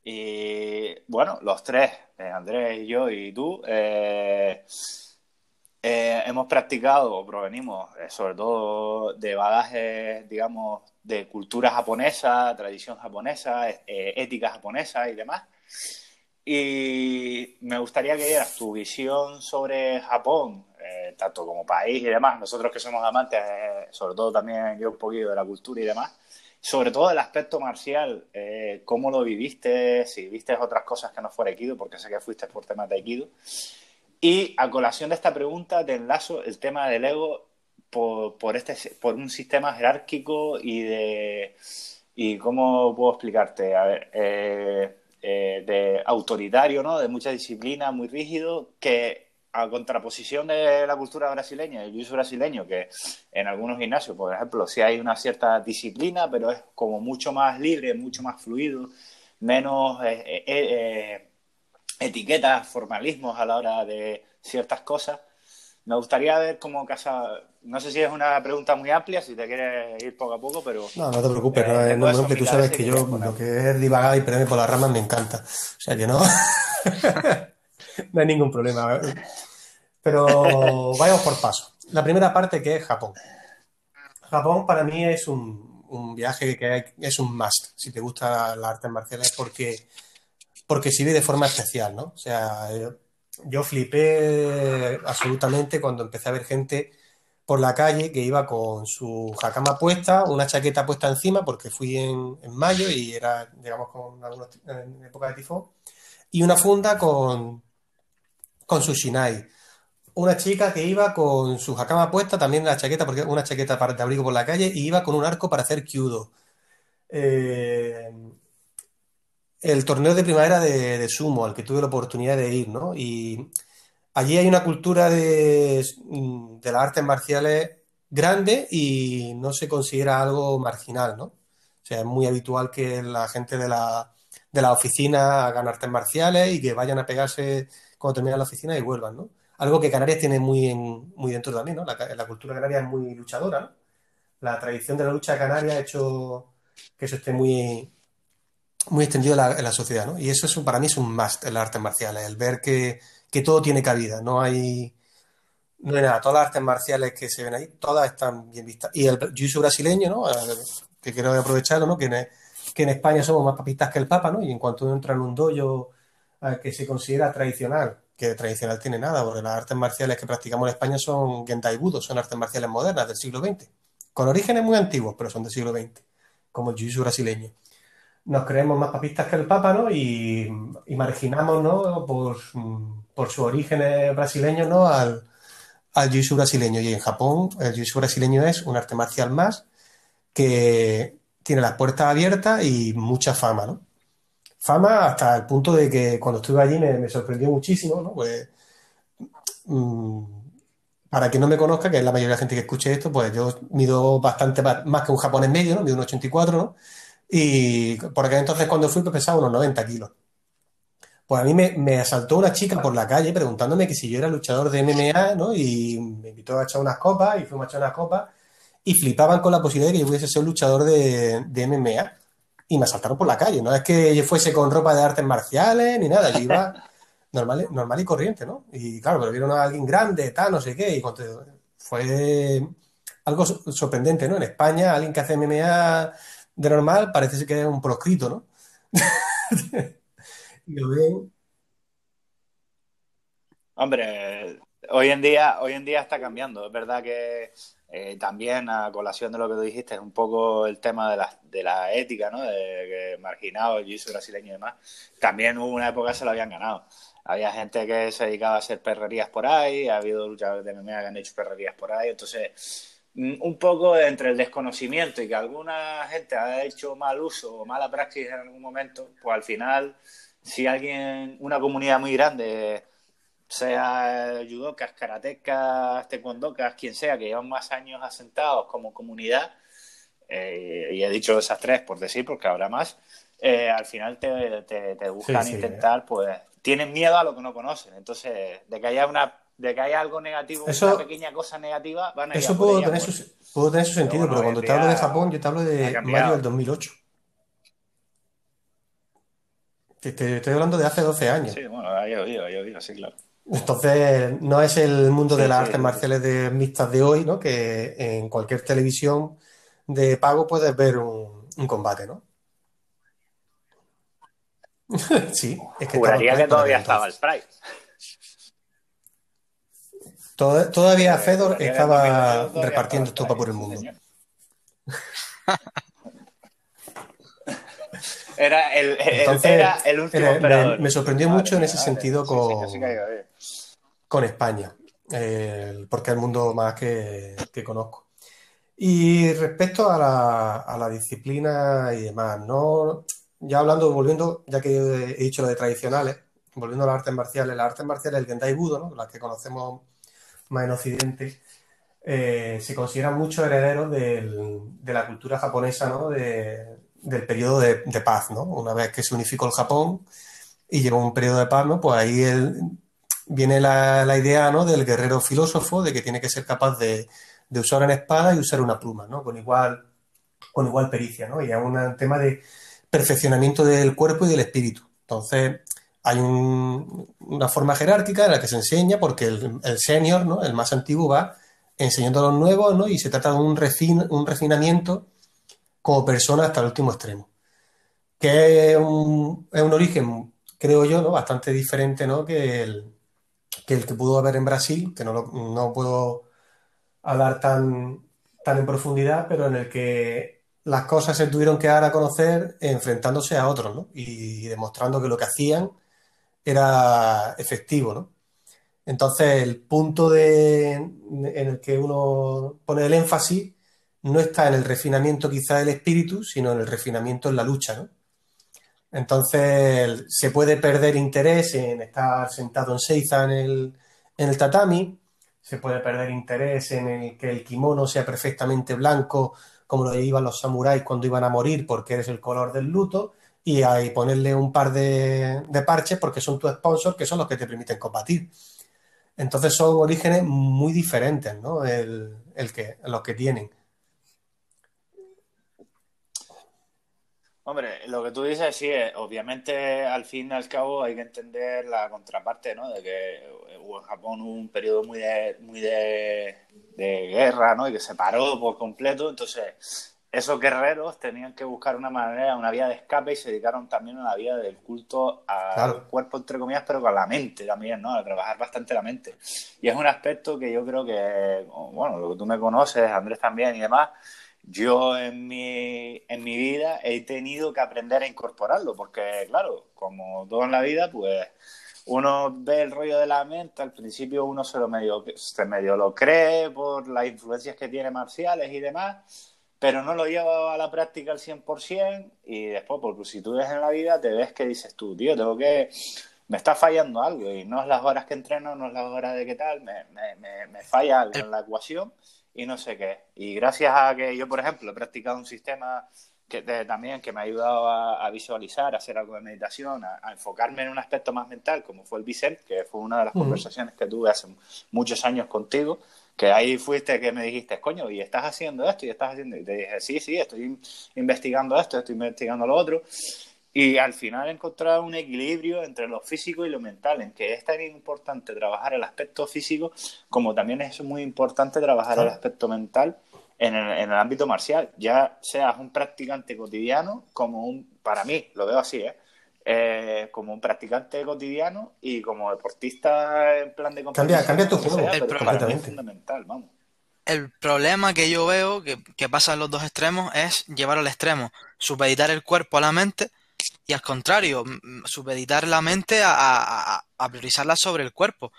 y bueno, los tres, eh, Andrés y yo y tú, hemos practicado o provenimos sobre todo de bagajes, digamos, de cultura japonesa, tradición japonesa, ética japonesa y demás. Y me gustaría que dieras tu visión sobre Japón, eh, tanto como país y demás. Nosotros que somos amantes, eh, sobre todo también yo un poquito de la cultura y demás. Sobre todo el aspecto marcial, eh, cómo lo viviste, si viste otras cosas que no fuera Aikido, porque sé que fuiste por temas de Aikido. Y a colación de esta pregunta te enlazo el tema del ego por, por, este, por un sistema jerárquico y de... ¿Y cómo puedo explicarte? A ver, eh, eh, de autoritario, ¿no? de mucha disciplina, muy rígido, que a contraposición de la cultura brasileña, el uso brasileño, que en algunos gimnasios, por ejemplo, sí hay una cierta disciplina, pero es como mucho más libre, mucho más fluido, menos eh, etiquetas, formalismos a la hora de ciertas cosas. Me gustaría ver cómo casa. No sé si es una pregunta muy amplia, si te quieres ir poco a poco, pero. No, no te preocupes, eh, no, no, que tú sabes que yo lo que es divagar y perderme por las ramas me encanta. O sea que no. no hay ningún problema. Pero vayamos por paso. La primera parte que es Japón. Japón para mí es un, un viaje que es un must, si te gustan las artes marciales, porque, porque sirve de forma especial, ¿no? O sea, yo flipé absolutamente cuando empecé a ver gente por la calle que iba con su jacama puesta, una chaqueta puesta encima, porque fui en, mayo y era, digamos, con en época de tifón, y una funda con, con su shinai. Una chica que iba con su jacama puesta, también la chaqueta, porque una chaqueta para, de abrigo por la calle, y iba con un arco para hacer kyudo. Eh, el torneo de primavera de, sumo, al que tuve la oportunidad de ir, ¿no? Y allí hay una cultura de, de las artes marciales grande y no se considera algo marginal, ¿no? O sea, es muy habitual que la gente de la, de la oficina hagan artes marciales y que vayan a pegarse cuando terminan la oficina y vuelvan, ¿no? Algo que Canarias tiene muy, muy dentro también, ¿no? La, la cultura canaria es muy luchadora, ¿no? La tradición de la lucha canaria ha hecho que eso esté muy, muy extendido en la, sociedad, ¿no? Y eso es, para mí es un must en las artes marciales, el ver que, todo tiene cabida, no hay, no hay nada, todas las artes marciales que se ven ahí, todas están bien vistas. Y el jiu brasileño, ¿no? Que quiero aprovecharlo, ¿no? Que en, que en España somos más papistas que el Papa, ¿no? Y en cuanto entra en un dojo que se considera tradicional, que tradicional tiene nada, porque las artes marciales que practicamos en España son Gentai Budo, son artes marciales modernas del siglo XX, con orígenes muy antiguos, pero son del siglo XX, como el jiu brasileño nos creemos más papistas que el Papa, ¿no? Y, marginamos, ¿no? Por, por sus orígenes brasileños, ¿no? Al, al jiu brasileño. Y en Japón, el jiu brasileño es un arte marcial más que tiene las puertas abiertas y mucha fama, ¿no? Fama hasta el punto de que cuando estuve allí me, sorprendió muchísimo, ¿no? Pues, mm, para quien no me conozca, que es la mayoría de la gente que escuche esto, pues yo mido bastante más, que un japonés medio. Mido un 84, ¿no? Y por aquel entonces cuando fui pesaba unos 90 kilos. Pues a mí me, asaltó una chica por la calle preguntándome que si yo era luchador de MMA, ¿no? Y me invitó a echar unas copas y fuimos a echar unas copas y flipaban con la posibilidad de que yo pudiese ser luchador de, de MMA. Y me asaltaron por la calle, no es que yo fuese con ropa de artes marciales ni nada, yo iba normal, normal y corriente, ¿no? Y claro, pero vieron a alguien grande, tal, no sé qué, y fue algo sorprendente, ¿no? En España, alguien que hace MMA de normal parece que es un proscrito, ¿no? lo ven. Hombre, hoy en día, hoy en día está cambiando. Es verdad que eh, también a colación de lo que tú dijiste es un poco el tema de la, de la ética, ¿no? De marginado, el jiu brasileño y demás. También hubo una época que se lo habían ganado. Había gente que se dedicaba a hacer perrerías por ahí, ha habido luchadores de MMA que han hecho perrerías por ahí, entonces un poco entre el desconocimiento y que alguna gente ha hecho mal uso o mala práctica en algún momento, pues al final, si alguien, una comunidad muy grande, sea judocas, karatecas, taekwondocas, quien sea, que llevan más años asentados como comunidad, eh, y he dicho esas tres por decir, porque habrá más, eh, al final te, buscan intentar, pues, tienen miedo a lo que no conocen. Entonces, de que haya una de que haya algo negativo, una pequeña cosa negativa, van a ir Eso puedo tener, su, puedo tener, su, sentido, pero, cuando te hablo de Japón, yo te hablo de mayo del 2008. Te, estoy hablando de hace 12 años. Sí, bueno, ha oído, ha oído, sí, claro. Entonces, no es el mundo de las artes marciales de mixtas de hoy, ¿no? Que en cualquier televisión de pago puedes ver un, combate, ¿no? sí, es que. Juraría que todavía estaba el Todavía Fedor estaba repartiendo estopa por el mundo. Era el, era el último me, sorprendió mucho en ese sentido con, con España, porque es el mundo más que, conozco. Y respecto a la, a la, disciplina y demás, no ya hablando, volviendo, ya que he dicho lo de tradicionales, volviendo a las artes marciales, las artes marciales, el Gendai Budo, ¿no? las que conocemos más en Occidente, eh, se consideran muchos herederos de la cultura japonesa, ¿no? De, del periodo de, paz, ¿no? Una vez que se unificó el Japón y llegó un periodo de paz, ¿no? Pues ahí viene la, idea, ¿no? Del guerrero filósofo, de que tiene que ser capaz de, usar una espada y usar una pluma, ¿no? Con igual, con igual pericia, ¿no? Y es un tema de perfeccionamiento del cuerpo y del espíritu. Entonces, hay una forma jerárquica en la que se enseña, porque el, el senior, ¿no? El más antiguo va enseñando a los nuevos, ¿no? Y se trata de un, un refinamiento como persona hasta el último extremo. Que es un, origen, creo yo, ¿no? bastante diferente ¿no? que, el, que pudo haber en Brasil, que no, no puedo hablar tan, tan en profundidad, pero en el que las cosas se tuvieron que dar a conocer enfrentándose a otros ¿no? y, demostrando que lo que hacían era efectivo. ¿no? Entonces, el punto de, en el que uno pone el énfasis no está en el refinamiento quizá del espíritu, sino en el refinamiento en la lucha, ¿no? Entonces se puede perder interés en estar sentado en Seiza en el, en el tatami, se puede perder interés en el que el kimono sea perfectamente blanco, como lo llevaban los samuráis cuando iban a morir, porque eres el color del luto, y ahí ponerle un par de, parches porque son tus sponsors, que son los que te permiten combatir. Entonces son orígenes muy diferentes, ¿no? El, el que, los que tienen. Hombre, lo que tú dices, sí, eh, obviamente al fin y al cabo hay que entender la contraparte, ¿no? De que en Japón hubo un periodo muy de, muy de, guerra, ¿no? Y que se paró por completo, entonces esos guerreros tenían que buscar una manera, una vía de escape y se dedicaron también a la vía del culto al cuerpo, entre comillas, pero con la mente también, ¿no? A trabajar bastante la mente. Y es un aspecto que yo creo que, bueno, lo que tú me conoces, Andrés también y demás, yo en mi, en mi vida he tenido que aprender a incorporarlo, porque claro, como todo en la vida, pues uno ve el rollo de la mente, al principio uno se lo medio, se medio lo cree por las influencias que tiene marciales y demás, pero no lo lleva a la práctica al 100% y después, porque si tú ves en la vida, te ves que dices tú, tío, tengo que... Me está fallando algo y no es las horas que entreno, no es las horas de qué tal, me, me, me falla algo en la ecuación y no sé qué. Y gracias a que yo, por ejemplo, he practicado un sistema que también que me ha ayudado a, visualizar, a hacer algo de meditación, a, enfocarme en un aspecto más mental, como fue el Bicep, que fue una de las conversaciones que tuve hace muchos años contigo, que ahí fuiste que me dijiste, coño, y estás haciendo esto y estás haciendo, y te dije, sí, sí, estoy investigando esto, estoy investigando lo otro, y al final encontrar un equilibrio entre lo físico y lo mental, en que es tan importante trabajar el aspecto físico como también es muy importante trabajar el aspecto mental en el, ámbito marcial. Ya seas un practicante cotidiano como un, para mí, lo veo así, ¿eh? Eh como un practicante cotidiano y como deportista en plan de competición. Cambia, tu juego. el problema es fundamental, vamos. El problema que yo veo que, que pasa en los dos extremos es llevar al extremo, supeditar el cuerpo a la mente y al contrario, supeditar la mente a, priorizarla sobre el cuerpo.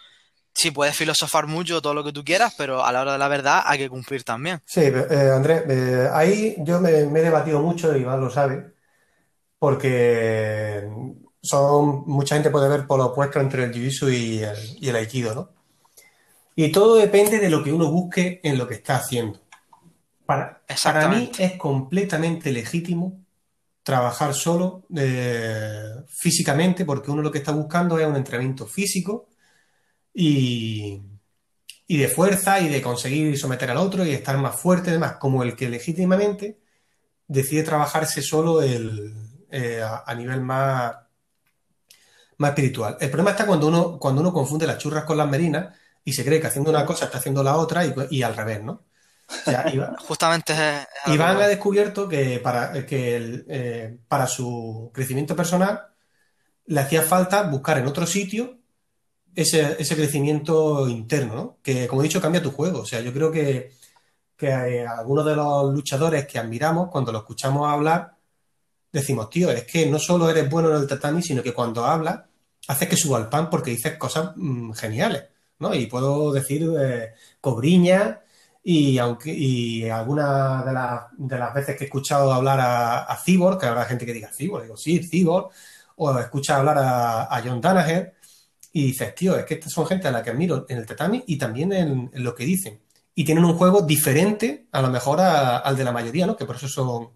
Sí, puedes filosofar mucho todo lo que tú quieras, pero a la hora de la verdad hay que cumplir también. Sí, eh, Andrés, eh, ahí yo me, he debatido mucho, y Iván lo sabe, porque son mucha gente puede ver por lo opuesto entre el jiu y el, y el aikido, ¿no? Y todo depende de lo que uno busque en lo que está haciendo. Para, para mí es completamente legítimo trabajar solo eh, físicamente, porque uno lo que está buscando es un entrenamiento físico y, de fuerza y de conseguir someter al otro y estar más fuerte, además, como el que legítimamente decide trabajarse solo el, eh, a, nivel más, más espiritual. El problema está cuando uno, cuando uno confunde las churras con las merinas y se cree que haciendo una cosa está haciendo la otra y al revés, ¿no? Justamente Iván ha descubierto que, para, que eh, para su crecimiento personal le hacía falta buscar en otro sitio ese, crecimiento interno, ¿no? Que, como he dicho, cambia tu juego. O sea, yo creo que, que eh, algunos de los luchadores que admiramos, cuando lo escuchamos hablar, decimos, tío, es que no solo eres bueno en el tatami, sino que cuando hablas, haces que suba el pan porque dices cosas mm, geniales, ¿no? Y puedo decir eh, cobriña y aunque y algunas de, de, las veces que he escuchado hablar a, a Cibor, que habrá gente que diga Cibor, digo, sí, Cibor, o escucha hablar a, John Danaher, y dices, tío, es que estas son gente a la que admiro en el tatami y también en, lo que dicen. Y tienen un juego diferente, a lo mejor, al de la mayoría, ¿no? Que por eso son,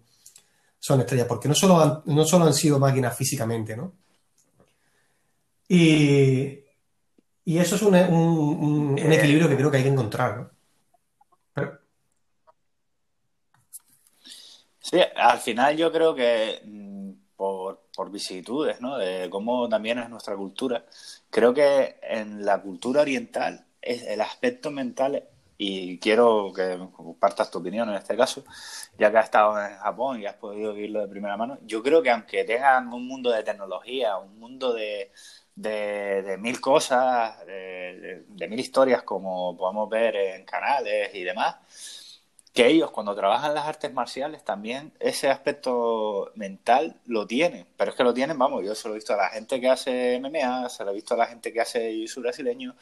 son estrellas, porque no solo han, no solo han sido máquinas físicamente, ¿no? Y, y eso es un, un equilibrio que creo que hay que encontrar, ¿no? Sí, al final yo creo que mm, por, por vicisitudes, ¿no? De cómo también es nuestra cultura, creo que en la cultura oriental es el aspecto mental, y quiero que compartas tu opinión en este caso, ya que has estado en Japón y has podido vivirlo de primera mano, yo creo que aunque tengan un mundo de tecnología, un mundo de, de, mil cosas, de, mil historias como podemos ver en canales y demás, que ellos cuando trabajan las artes marciales también ese aspecto mental lo tienen, pero es que lo tienen, vamos, yo se lo he visto a la gente que hace MMA, se lo he visto a la gente que hace jiu brasileño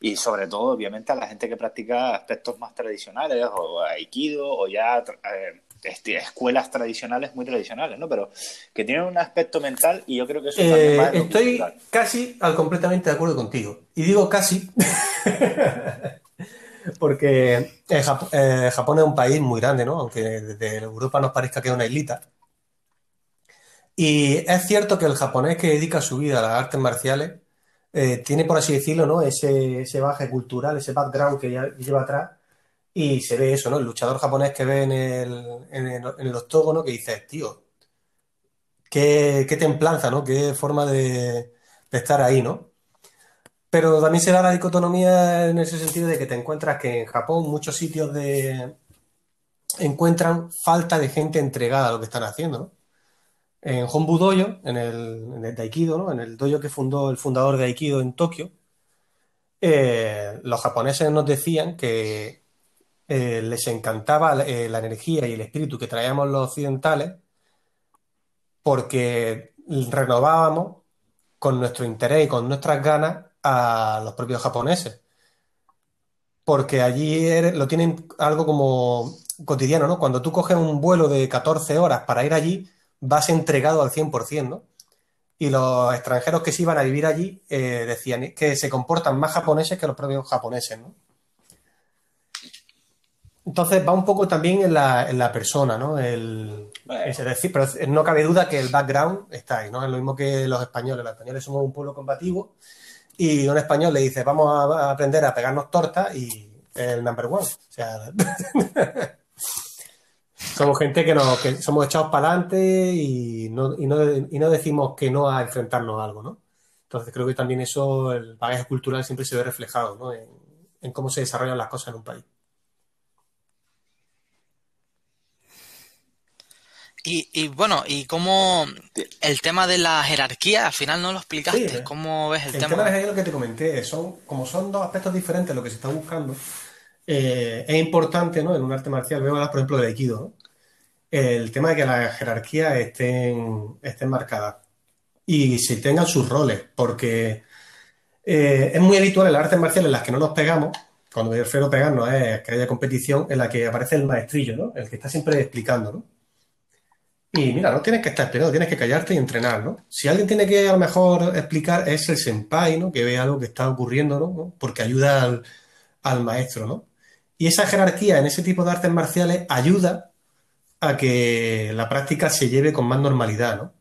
y sobre todo, obviamente, a la gente que practica aspectos más tradicionales o aikido o ya eh, este, escuelas tradicionales muy tradicionales, ¿no? Pero que tienen un aspecto mental y yo creo que eso también eh, Estoy casi al completamente de acuerdo contigo. Y digo casi porque eh, Japón, es un país muy grande, ¿no? Aunque desde Europa nos parezca que es una islita. Y es cierto que el japonés que dedica su vida a las artes marciales eh, tiene, por así decirlo, ¿no? Ese, ese baje cultural, ese background que ya lleva atrás. Y se ve eso, ¿no? El luchador japonés que ve en el, en el, octógono que dice, tío, qué, templanza, ¿no? Qué forma de, de estar ahí, ¿no? Pero también se da la dicotomía en ese sentido de que te encuentras que en Japón muchos sitios de encuentran falta de gente entregada a lo que están haciendo, ¿no? En Honbu Dojo, en el, en el ¿no? En el dojo que fundó el fundador de Aikido en Tokio, eh, los japoneses nos decían que eh, les encantaba eh, la energía y el espíritu que traíamos los occidentales porque renovábamos con nuestro interés y con nuestras ganas a los propios japoneses. Porque allí lo tienen algo como cotidiano, ¿no? Cuando tú coges un vuelo de 14 horas para ir allí, vas entregado al 100%, ¿no? Y los extranjeros que se iban a vivir allí eh, decían que se comportan más japoneses que los propios japoneses, ¿no? Entonces va un poco también en la, en la persona, ¿no? El, es decir, pero no cabe duda que el background está ahí, ¿no? Es lo mismo que los españoles. Los españoles somos un pueblo combativo y un español le dice, vamos a aprender a pegarnos tortas y el number one. O sea, somos gente que, nos, que somos echados para adelante y no, y, no, y no decimos que no a enfrentarnos a algo, ¿no? Entonces creo que también eso, el bagaje cultural siempre se ve reflejado, ¿no? En, en cómo se desarrollan las cosas en un país. Y, bueno, y cómo el tema de la jerarquía, al final no lo explicaste. ¿Cómo ves el, tema? El tema es lo que te comenté. Son, como son dos aspectos diferentes lo que se está buscando, eh, es importante, ¿no? En un arte marcial, veo por ejemplo, el Aikido, El tema de que las jerarquías estén, estén marcadas y se tengan sus roles, porque eh, es muy habitual en las artes marciales en las que no nos pegamos, cuando me refiero a pegarnos es que haya competición en la que aparece el maestrillo, ¿no? El que está siempre explicando, ¿no? Y mira, no tienes que estar esperando, tienes que callarte y entrenar, ¿no? Si alguien tiene que a lo mejor explicar, es el senpai, ¿no? Que ve algo que está ocurriendo, ¿no? Porque ayuda al, maestro, ¿no? Y esa jerarquía en ese tipo de artes marciales ayuda a que la práctica se lleve con más normalidad, ¿no?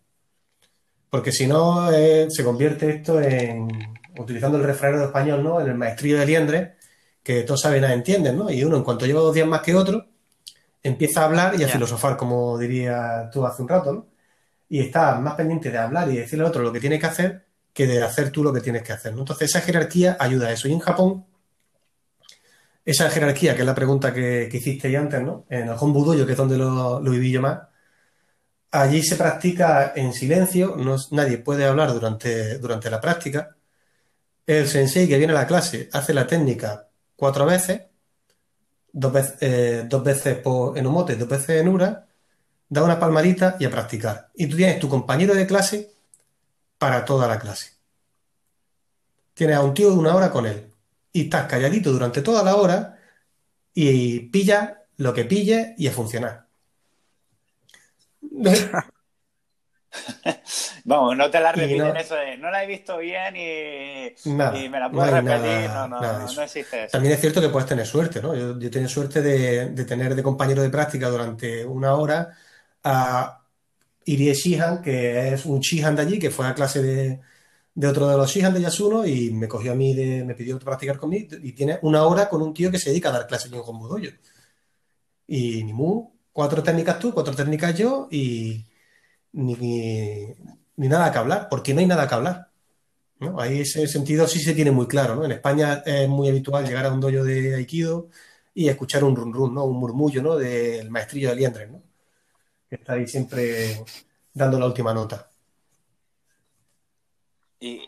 Porque si no, eh, se convierte esto en, utilizando el refranero español, ¿no? En el maestrillo de liendre, que todos saben, nada entienden, ¿no? Y uno, en cuanto lleva dos días más que otro, empieza a hablar y a filosofar, como diría tú hace un rato, ¿no? Y está más pendiente de hablar y decirle al otro lo que tiene que hacer que de hacer tú lo que tienes que hacer, ¿no? Entonces, esa jerarquía ayuda a eso. Y en Japón, esa jerarquía, que es la pregunta que, hiciste ya antes, ¿no? En el Honbudoyo, que es donde lo, lo viví yo más, allí se practica en silencio, no, nadie puede hablar durante, durante la práctica. El sensei que viene a la clase hace la técnica cuatro veces, dos, veces, eh, dos veces por, dos veces en Ura, da una palmadita y a practicar. Y tú tienes tu compañero de clase para toda la clase. Tienes a un tío de una hora con él y estás calladito durante toda la hora y pilla lo que pille y a funcionar. Vamos, no te la repiten eso de no la he visto bien y, me la puedo repetir. no, no, no, existe eso. También es cierto que puedes tener suerte, ¿no? Yo, yo tenido suerte de, tener de compañero de práctica durante una hora a Irie Shihan, que es un Shihan de allí, que fue a clase de, de otro de los Shihan de Yasuno y me cogió a mí, de, me pidió practicar conmigo y tiene una hora con un tío que se dedica a dar clases en Hombudoyo. Y ni mu, cuatro técnicas tú, cuatro técnicas yo y ni, ni, nada que hablar, porque no hay nada que hablar. ¿no? Ahí ese sentido sí se tiene muy claro. ¿no? En España es muy habitual llegar a un dojo de Aikido y escuchar un run run, ¿no? un murmullo ¿no? del maestrillo de liendres, ¿no? que está ahí siempre dando la última nota. Y,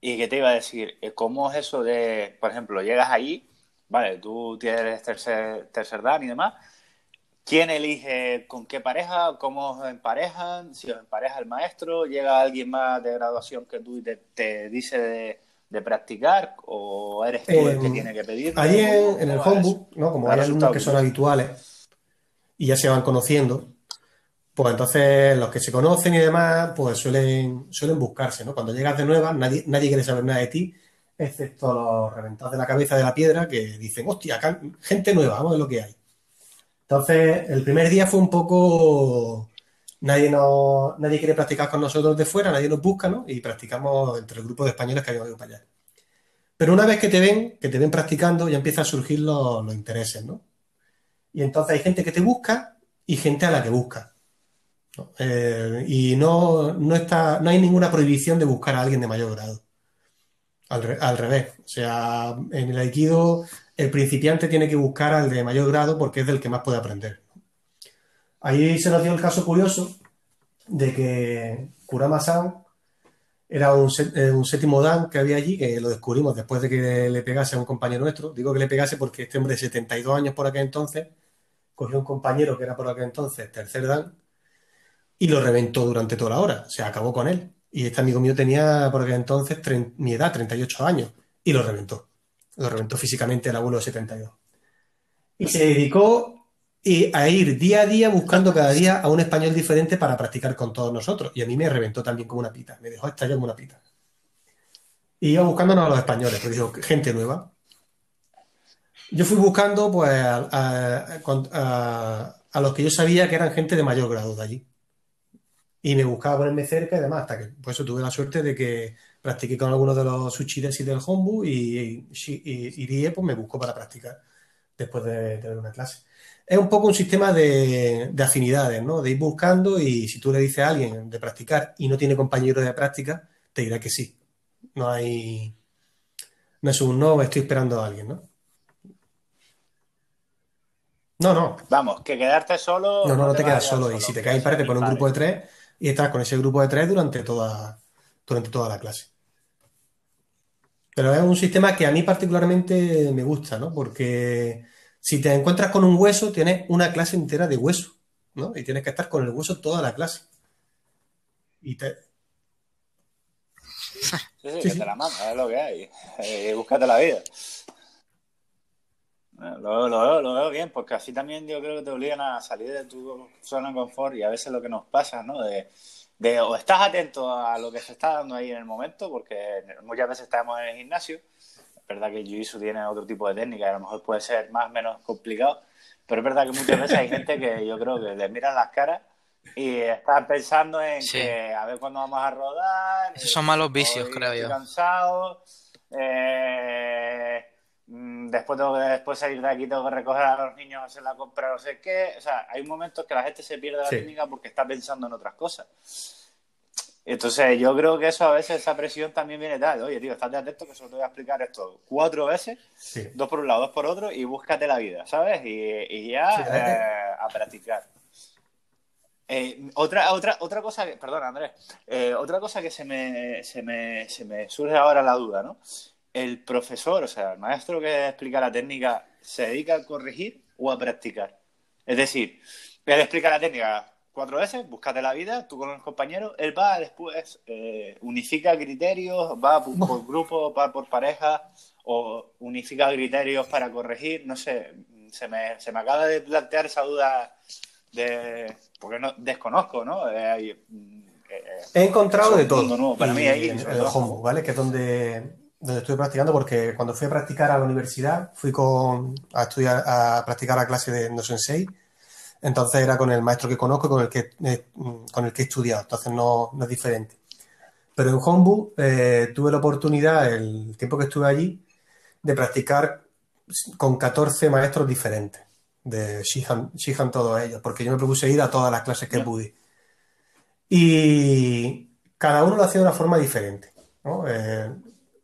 y que te iba a decir, ¿cómo es eso de, por ejemplo, llegas ahí, vale, tú tienes tercer, tercer dan y demás, ¿quién elige con qué pareja, cómo os emparejan, si os empareja el maestro, llega alguien más de graduación que tú te, te dice de, practicar o eres tú el que tiene que pedir? Allí en, el homebook, ¿no? como hay alumnos que son habituales y ya se van conociendo, pues entonces los que se conocen y demás, pues suelen, suelen buscarse, ¿no? Cuando llegas de nueva, nadie, nadie quiere saber nada de ti, excepto los reventados de la cabeza de la piedra que dicen, hostia, acá, gente nueva, vamos a ver lo que hay. Entonces, el primer día fue un poco. Nadie, no, nadie quiere practicar con nosotros de fuera, nadie nos busca, ¿no? Y practicamos entre el grupo de españoles que habíamos ido para allá. Pero una vez que te ven, que te ven practicando, ya empiezan a surgir los, los intereses, ¿no? Y entonces hay gente que te busca y gente a la que busca. Eh, y no, no, está, no hay ninguna prohibición de buscar a alguien de mayor grado. Al, revés. O sea, en el Aikido el principiante tiene que buscar al de mayor grado porque es del que más puede aprender. Ahí se nos dio el caso curioso de que Kurama-san era un, eh, un, séptimo dan que había allí, que lo descubrimos después de que le pegase a un compañero nuestro. Digo que le pegase porque este hombre de 72 años por aquel entonces cogió un compañero que era por aquel entonces tercer dan y lo reventó durante toda la hora. Se acabó con él. Y este amigo mío tenía por aquel entonces mi edad, 38 años, y lo reventó. Lo reventó físicamente el abuelo de 72. Y se dedicó a ir día a día buscando cada día a un español diferente para practicar con todos nosotros. Y a mí me reventó también como una pita. Me dejó estallar como una pita. Y iba buscándonos a los españoles, porque dijo, gente nueva. Yo fui buscando pues a, a, los que yo sabía que eran gente de mayor grado de allí y me buscaba ponerme cerca y demás, hasta que por eso tuve la suerte de que practiqué con algunos de los suchidesis del Hombu y, y, pues me buscó para practicar después de tener una clase. Es un poco un sistema de, afinidades, ¿no? De ir buscando y si tú le dices a alguien de practicar y no tiene compañero de práctica, te dirá que sí. No hay... No es un no, estoy esperando a alguien, ¿no? No, no. Vamos, que quedarte solo. No, no, no te, quedas solo. Y si te caes para te pone un grupo de tres y estás con ese grupo de tres durante toda, durante toda la clase. Pero es un sistema que a mí particularmente me gusta, ¿no? Porque si te encuentras con un hueso, tienes una clase entera de hueso, ¿no? Y tienes que estar con el hueso toda la clase. Y te... Sí, sí, que te la manda, es lo que hay. Eh, búscate la vida. Lo, lo, lo, veo bien, porque así también yo creo que te obligan a salir de tu zona de confort y a veces lo que nos pasa, ¿no? De, de o estás atento a lo que se está dando ahí en el momento, porque muchas veces estamos en el gimnasio verdad que Jiu-Jitsu tiene otro tipo de técnica y a lo mejor puede ser más o menos complicado, pero es verdad que muchas veces hay gente que yo creo que le miran las caras y están pensando en que a ver cuándo vamos a rodar. Esos son malos vicios, creo yo. cansado. Eh, después tengo que después salir de aquí, tengo que recoger a los niños, hacer la compra, no sé qué. O sea, hay momentos que la gente se pierde la técnica porque está pensando en otras cosas. Entonces, yo creo que eso a veces, esa presión también viene tal. Oye, tío, estate atento que solo te voy a explicar esto cuatro veces, dos por un lado, dos por otro, y búscate la vida, ¿sabes? Y, ya eh, a practicar. Eh, otra, otra, otra cosa, que, perdón Andrés, eh, otra cosa que se me, se, me, se me surge ahora la duda, ¿no? El profesor, o sea, el maestro que explica la técnica, ¿se dedica a corregir o a practicar? Es decir, él explica la técnica, cuatro veces, búscate la vida, tú con los compañeros, él va después, eh, unifica criterios, va por, grupo, va por pareja, o unifica criterios para corregir, no sé, se me, se me acaba de plantear esa duda de, porque no, desconozco, ¿no? Eh, eh, He encontrado de todo. Para mí ahí, el, el ¿vale? Que es donde, donde estoy practicando, porque cuando fui a practicar a la universidad, fui con, a estudiar, a practicar la clase de No Sensei, entonces era con el maestro que conozco y con el que, eh, con el que he estudiado, entonces no, es diferente. Pero en Hombu eh, tuve la oportunidad, el tiempo que estuve allí, de practicar con 14 maestros diferentes, de Shihan, Shihan todos ellos, porque yo me propuse ir a todas las clases que pude. Y cada uno lo hacía de una forma diferente. Eh,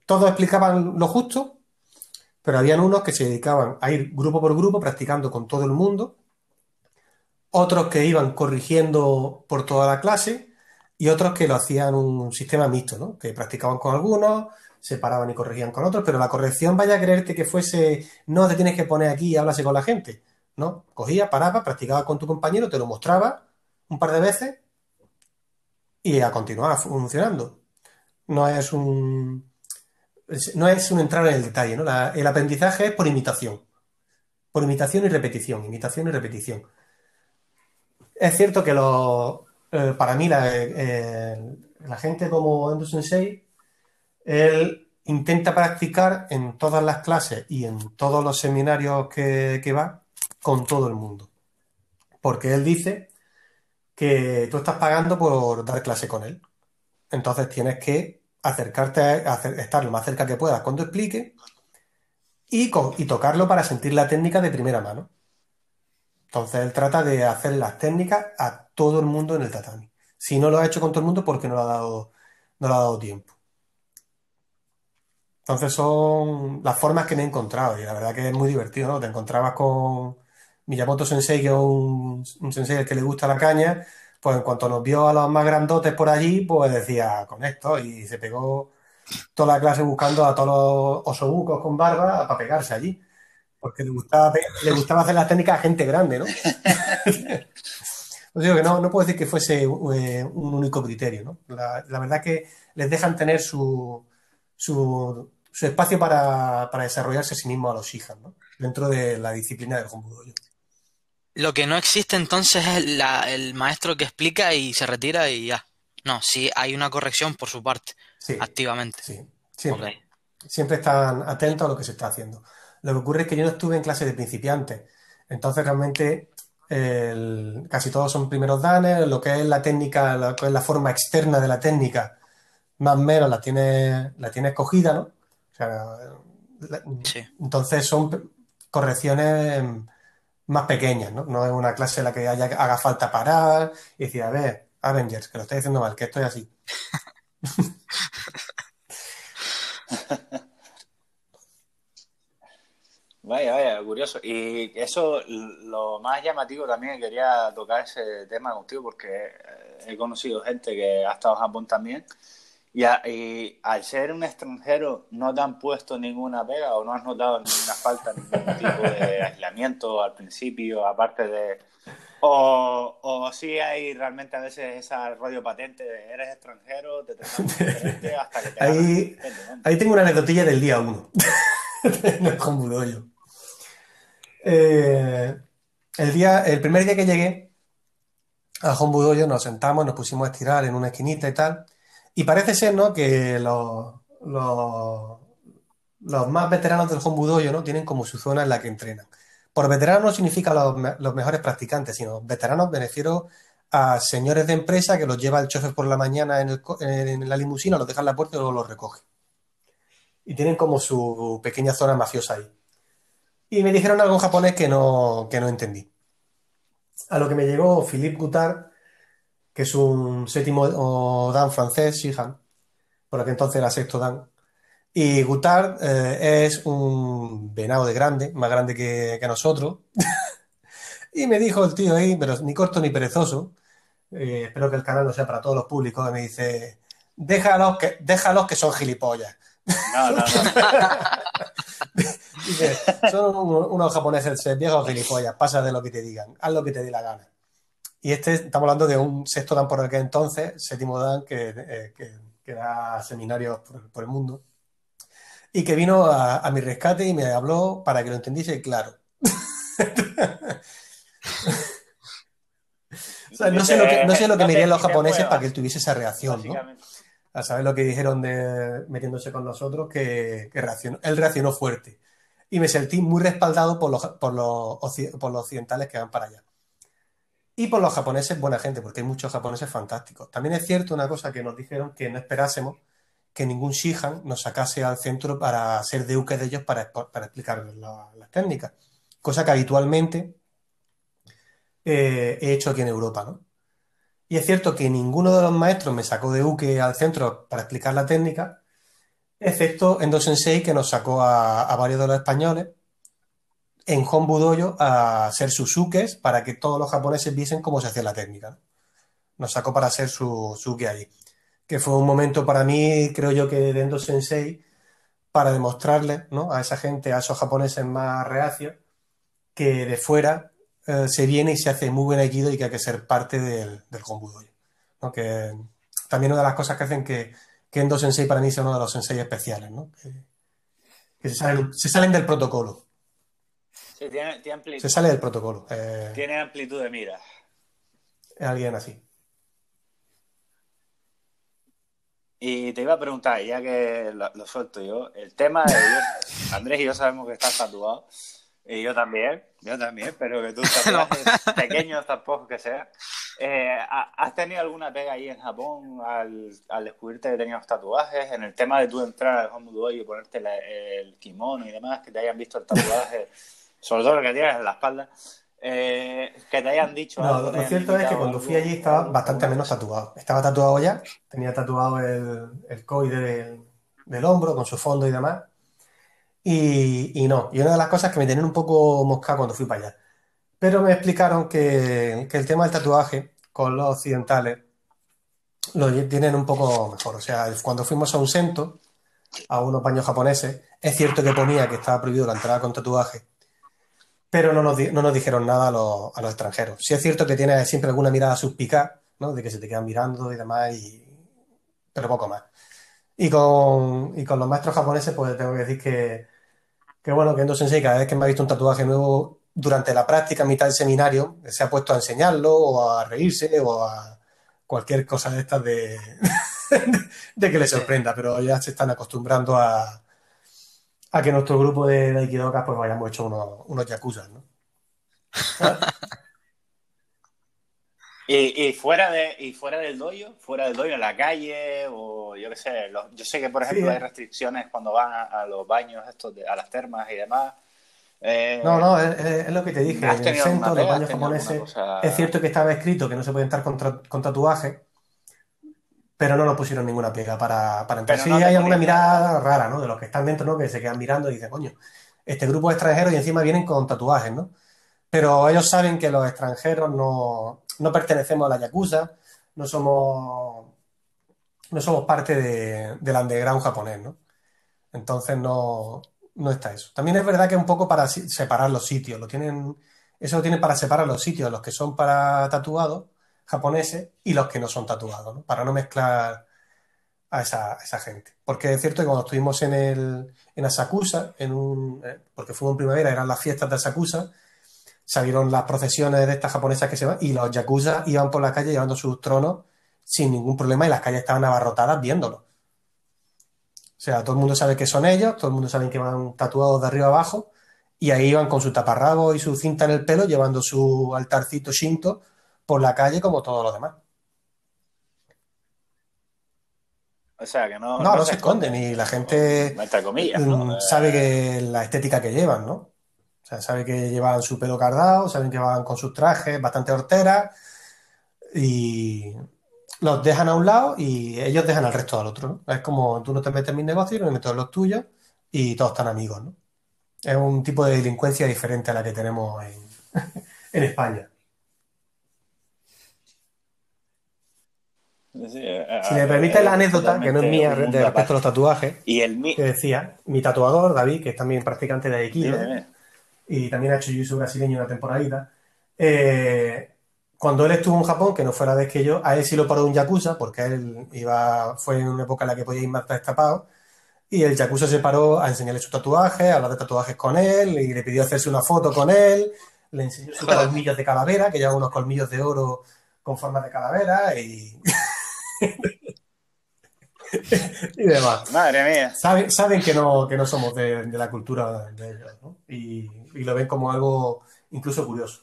todos explicaban lo justo, pero habían unos que se dedicaban a ir grupo por grupo practicando con todo el mundo otros que iban corrigiendo por toda la clase y otros que lo hacían un sistema mixto, ¿no? que practicaban con algunos, se paraban y corregían con otros, pero la corrección vaya a creerte que fuese, no te tienes que poner aquí y háblase con la gente, ¿no? Cogía, paraba, practicaba con tu compañero, te lo mostraba un par de veces y a continuar funcionando. No es un no es un entrar en el detalle, ¿no? el aprendizaje es por imitación. Por imitación y repetición, imitación y repetición. Es cierto que lo, eh, para mí eh, la, gente como Endo Sensei, él intenta practicar en todas las clases y en todos los seminarios que, va con todo el mundo. Porque él dice que tú estás pagando por dar clase con él. Entonces tienes que acercarte a, estar lo más cerca que puedas cuando explique y, y tocarlo para sentir la técnica de primera mano. Entonces él trata de hacer las técnicas a todo el mundo en el tatami. Si no lo ha hecho con todo el mundo, porque no le ha dado, no le ha dado tiempo. Entonces son las formas que me he encontrado y la verdad que es muy divertido, ¿no? Te encontrabas con Miyamoto Sensei, que es un, sensei al que le gusta la caña, pues en cuanto nos vio a los más grandotes por allí, pues decía con esto y se pegó toda la clase buscando a todos los osobucos con barba para pegarse allí porque le gustaba, le gustaba hacer las técnicas a gente grande, ¿no? Digo que no, no puedo decir que fuese eh, un único criterio, ¿no? La, verdad que les dejan tener su, su, espacio para, desarrollarse a sí mismo a los hijas, ¿no? Dentro de la disciplina del Hombudoyo. Lo que no existe entonces es el maestro que explica y se retira y ya. No, sí hay una corrección por su parte, activamente. Sí, siempre. Siempre están atentos a lo que se está haciendo. Lo que ocurre es que yo no estuve en clase de principiantes. Entonces, realmente, casi todos son primeros danes. Lo que es la técnica, lo que es la forma externa de la técnica, más o menos la tienes la tiene escogida, ¿no? O sea, Entonces, son correcciones más pequeñas, ¿no? No es una clase en la que haya, haga falta parar y decir, a ver, Avengers, que lo estoy diciendo mal, que estoy así. Vaya, vaya, curioso. Y eso, lo más llamativo también, quería tocar ese tema contigo porque eh, he conocido gente que ha estado en Japón también y, al ser un extranjero no te han puesto ninguna pega o no has notado ninguna falta, ningún tipo de aislamiento al principio, aparte de... O, o sí hay realmente a veces esa rollo patente de eres extranjero, te diferente hasta que te ahí, ahí tengo una anécdotilla del día uno. no es como yo. Eh, el, día, el primer día que llegué a Hombudoyo nos sentamos, nos pusimos a estirar en una esquinita y tal. Y parece ser, ¿no? Que los, los, más veteranos del Hombudoyo, ¿no? Tienen como su zona en la que entrenan. Por veteranos no significa los, los mejores practicantes, sino veteranos me refiero a señores de empresa que los lleva el chofer por la mañana en, en la limusina, los deja en la puerta y luego los recoge. Y tienen como su pequeña zona mafiosa ahí. Y me dijeron algo en japonés que no, que no entendí. A lo que me llegó Philippe Goutard, que es un séptimo dan francés, Shihan, por aquel entonces era sexto dan. Y Goutard eh, es un venado de grande, más grande que, nosotros. y me dijo el tío ahí, pero ni corto ni perezoso, eh, espero que el canal no sea para todos los públicos, me dice, déjalos que, déjalos que son gilipollas. No, no, no. Dice, son unos japoneses viejos gilipollas, pasa de lo que te digan, haz lo que te dé la gana. Y este, estamos hablando de un sexto dan por aquel entonces, séptimo dan, que, eh, que, da seminarios por, el mundo, y que vino a, mi rescate y me habló para que lo entendiese claro. no sé lo que, no sé lo que me dirían los japoneses para que él tuviese esa reacción, ¿no? A saber lo que dijeron de metiéndose con nosotros, que, que reaccionó, él reaccionó fuerte y me sentí muy respaldado por los, por los, por los occidentales que van para allá. Y por los japoneses, buena gente, porque hay muchos japoneses fantásticos. También es cierto una cosa que nos dijeron que no esperásemos que ningún Shihan nos sacase al centro para ser deuque de ellos para, para explicar las técnicas. Cosa que habitualmente eh, he hecho aquí en Europa, ¿no? Y es cierto que ninguno de los maestros me sacó de uke al centro para explicar la técnica, excepto Endo Sensei, que nos sacó a, varios de los españoles en Hombudoyo a ser Susukes para que todos los japoneses viesen cómo se hacía la técnica. Nos sacó para ser su suke ahí. Que fue un momento para mí, creo yo, que de Endo Sensei, para demostrarle ¿no? a esa gente, a esos japoneses más reacios, que de fuera eh, se viene y se hace muy buen aikido y que hay que ser parte del, del Hombudoyo. ¿no? Que también una de las cosas que hacen que Kendo Sensei para mí es uno de los sensei especiales, ¿no? Que, se, salen, del protocolo. Sí, tiene, tiene amplitud. Se sale del protocolo. Eh, tiene amplitud de mira. Es alguien así. Y te iba a preguntar, ya que lo, suelto yo, el tema de Andrés y yo sabemos que estás tatuado, y yo también, yo también, pero que tú tatuajes pequeños tampoco que sea. Eh, ¿Has tenido alguna pega ahí en Japón al, al, descubrirte que tenías tatuajes? En el tema de tú entrar al Home Duo y ponerte el kimono y demás, que te hayan visto el tatuaje, sobre todo lo que tienes en la espalda, eh, que te hayan dicho. No, lo cierto es que cuando fui allí estaba bastante menos tatuado. Estaba tatuado ya, tenía tatuado el, el COI del, del hombro con su fondo y demás. Y, y, no, y una de las cosas que me tenían un poco mosca cuando fui para allá pero me explicaron que, el tema del tatuaje con los occidentales lo tienen un poco mejor. O sea, cuando fuimos a un sento, a unos baños japoneses, es cierto que ponía que estaba prohibido la entrada con tatuaje, pero no nos, dijeron nada a los, extranjeros. Sí es cierto que tiene siempre alguna mirada suspicaz, ¿no? De que se te quedan mirando y demás, pero poco más. Y con, y con los maestros japoneses, pues tengo que decir que, que bueno, que Endo Sensei cada vez que me ha visto un tatuaje nuevo durante la práctica, a mitad del seminario, se ha puesto a enseñarlo o a reírse o a cualquier cosa de estas de, de que le sorprenda, pero ya se están acostumbrando a, a que nuestro grupo de Aikidokas pues vayamos hecho unos, unos yakuza, ¿no? y, fuera de y fuera del doyo, fuera del doyo en la calle o yo qué sé, yo sé que por ejemplo hay restricciones cuando van a, los baños estos a las termas y demás eh, no, no, es, lo que te dije. En el centro, los baños japoneses, es cierto que estaba escrito que no se puede entrar con, con tatuaje, pero no nos pusieron ninguna pega para, para entrar. sí, hay alguna mirada rara, ¿no? De los que están dentro, ¿no? Que se quedan mirando y dicen, coño, este grupo es extranjero y encima vienen con tatuajes, ¿no? Pero ellos saben que los extranjeros no, no pertenecemos a la Yakuza, no somos, no somos parte de, del underground japonés, ¿no? Entonces no, no está eso. También es verdad que un poco para separar los sitios. Lo tienen, eso lo tienen para separar los sitios, los que son para tatuados japoneses y los que no son tatuados, ¿no? para no mezclar a esa, gente. Porque es cierto que cuando estuvimos en, el, en Asakusa, en un, eh, porque fuimos en primavera, eran las fiestas de Asakusa, salieron las procesiones de estas japonesas que se van y los yakuza iban por la calle llevando sus tronos sin ningún problema y las calles estaban abarrotadas viéndolo. O sea, todo el mundo sabe que son ellos, todo el mundo sabe que van tatuados de arriba abajo, y ahí van con su taparrabo y su cinta en el pelo, llevando su altarcito shinto por la calle como todos los demás. O sea, que no, no, no, se, esconden y la gente comillas, mm, sabe que la estética que llevan, ¿no? O sea, sabe que llevan su pelo cardado, saben que van con sus trajes bastante horteras y los dejan a un lado y ellos dejan al resto al otro, ¿no? Es como tú no te metes en mis negocios, no me meto en los tuyos y todos están amigos, ¿no? Es un tipo de delincuencia diferente a la que tenemos en, en España. Eh, si me permite la anécdota, que no es mía, de respecto a los tatuajes, y el que decía, mi tatuador, David, que es también practicante de Aikido, y también ha hecho jiu brasileño una temporadita, eh, cuando él estuvo en Japón, que no fuera vez que yo, a él sí lo paró un yakuza, porque él iba, fue en una época en la que podía ir más destapado, y el yakuza se paró a enseñarle su tatuaje, a hablar de tatuajes con él, y le pidió hacerse una foto con él, le enseñó sus colmillos de calavera, que lleva unos colmillos de oro con forma de calavera, y... y demás. Madre mía. Saben, saben que, no, que no somos de, la cultura de ellos, ¿no? y, lo ven como algo incluso curioso.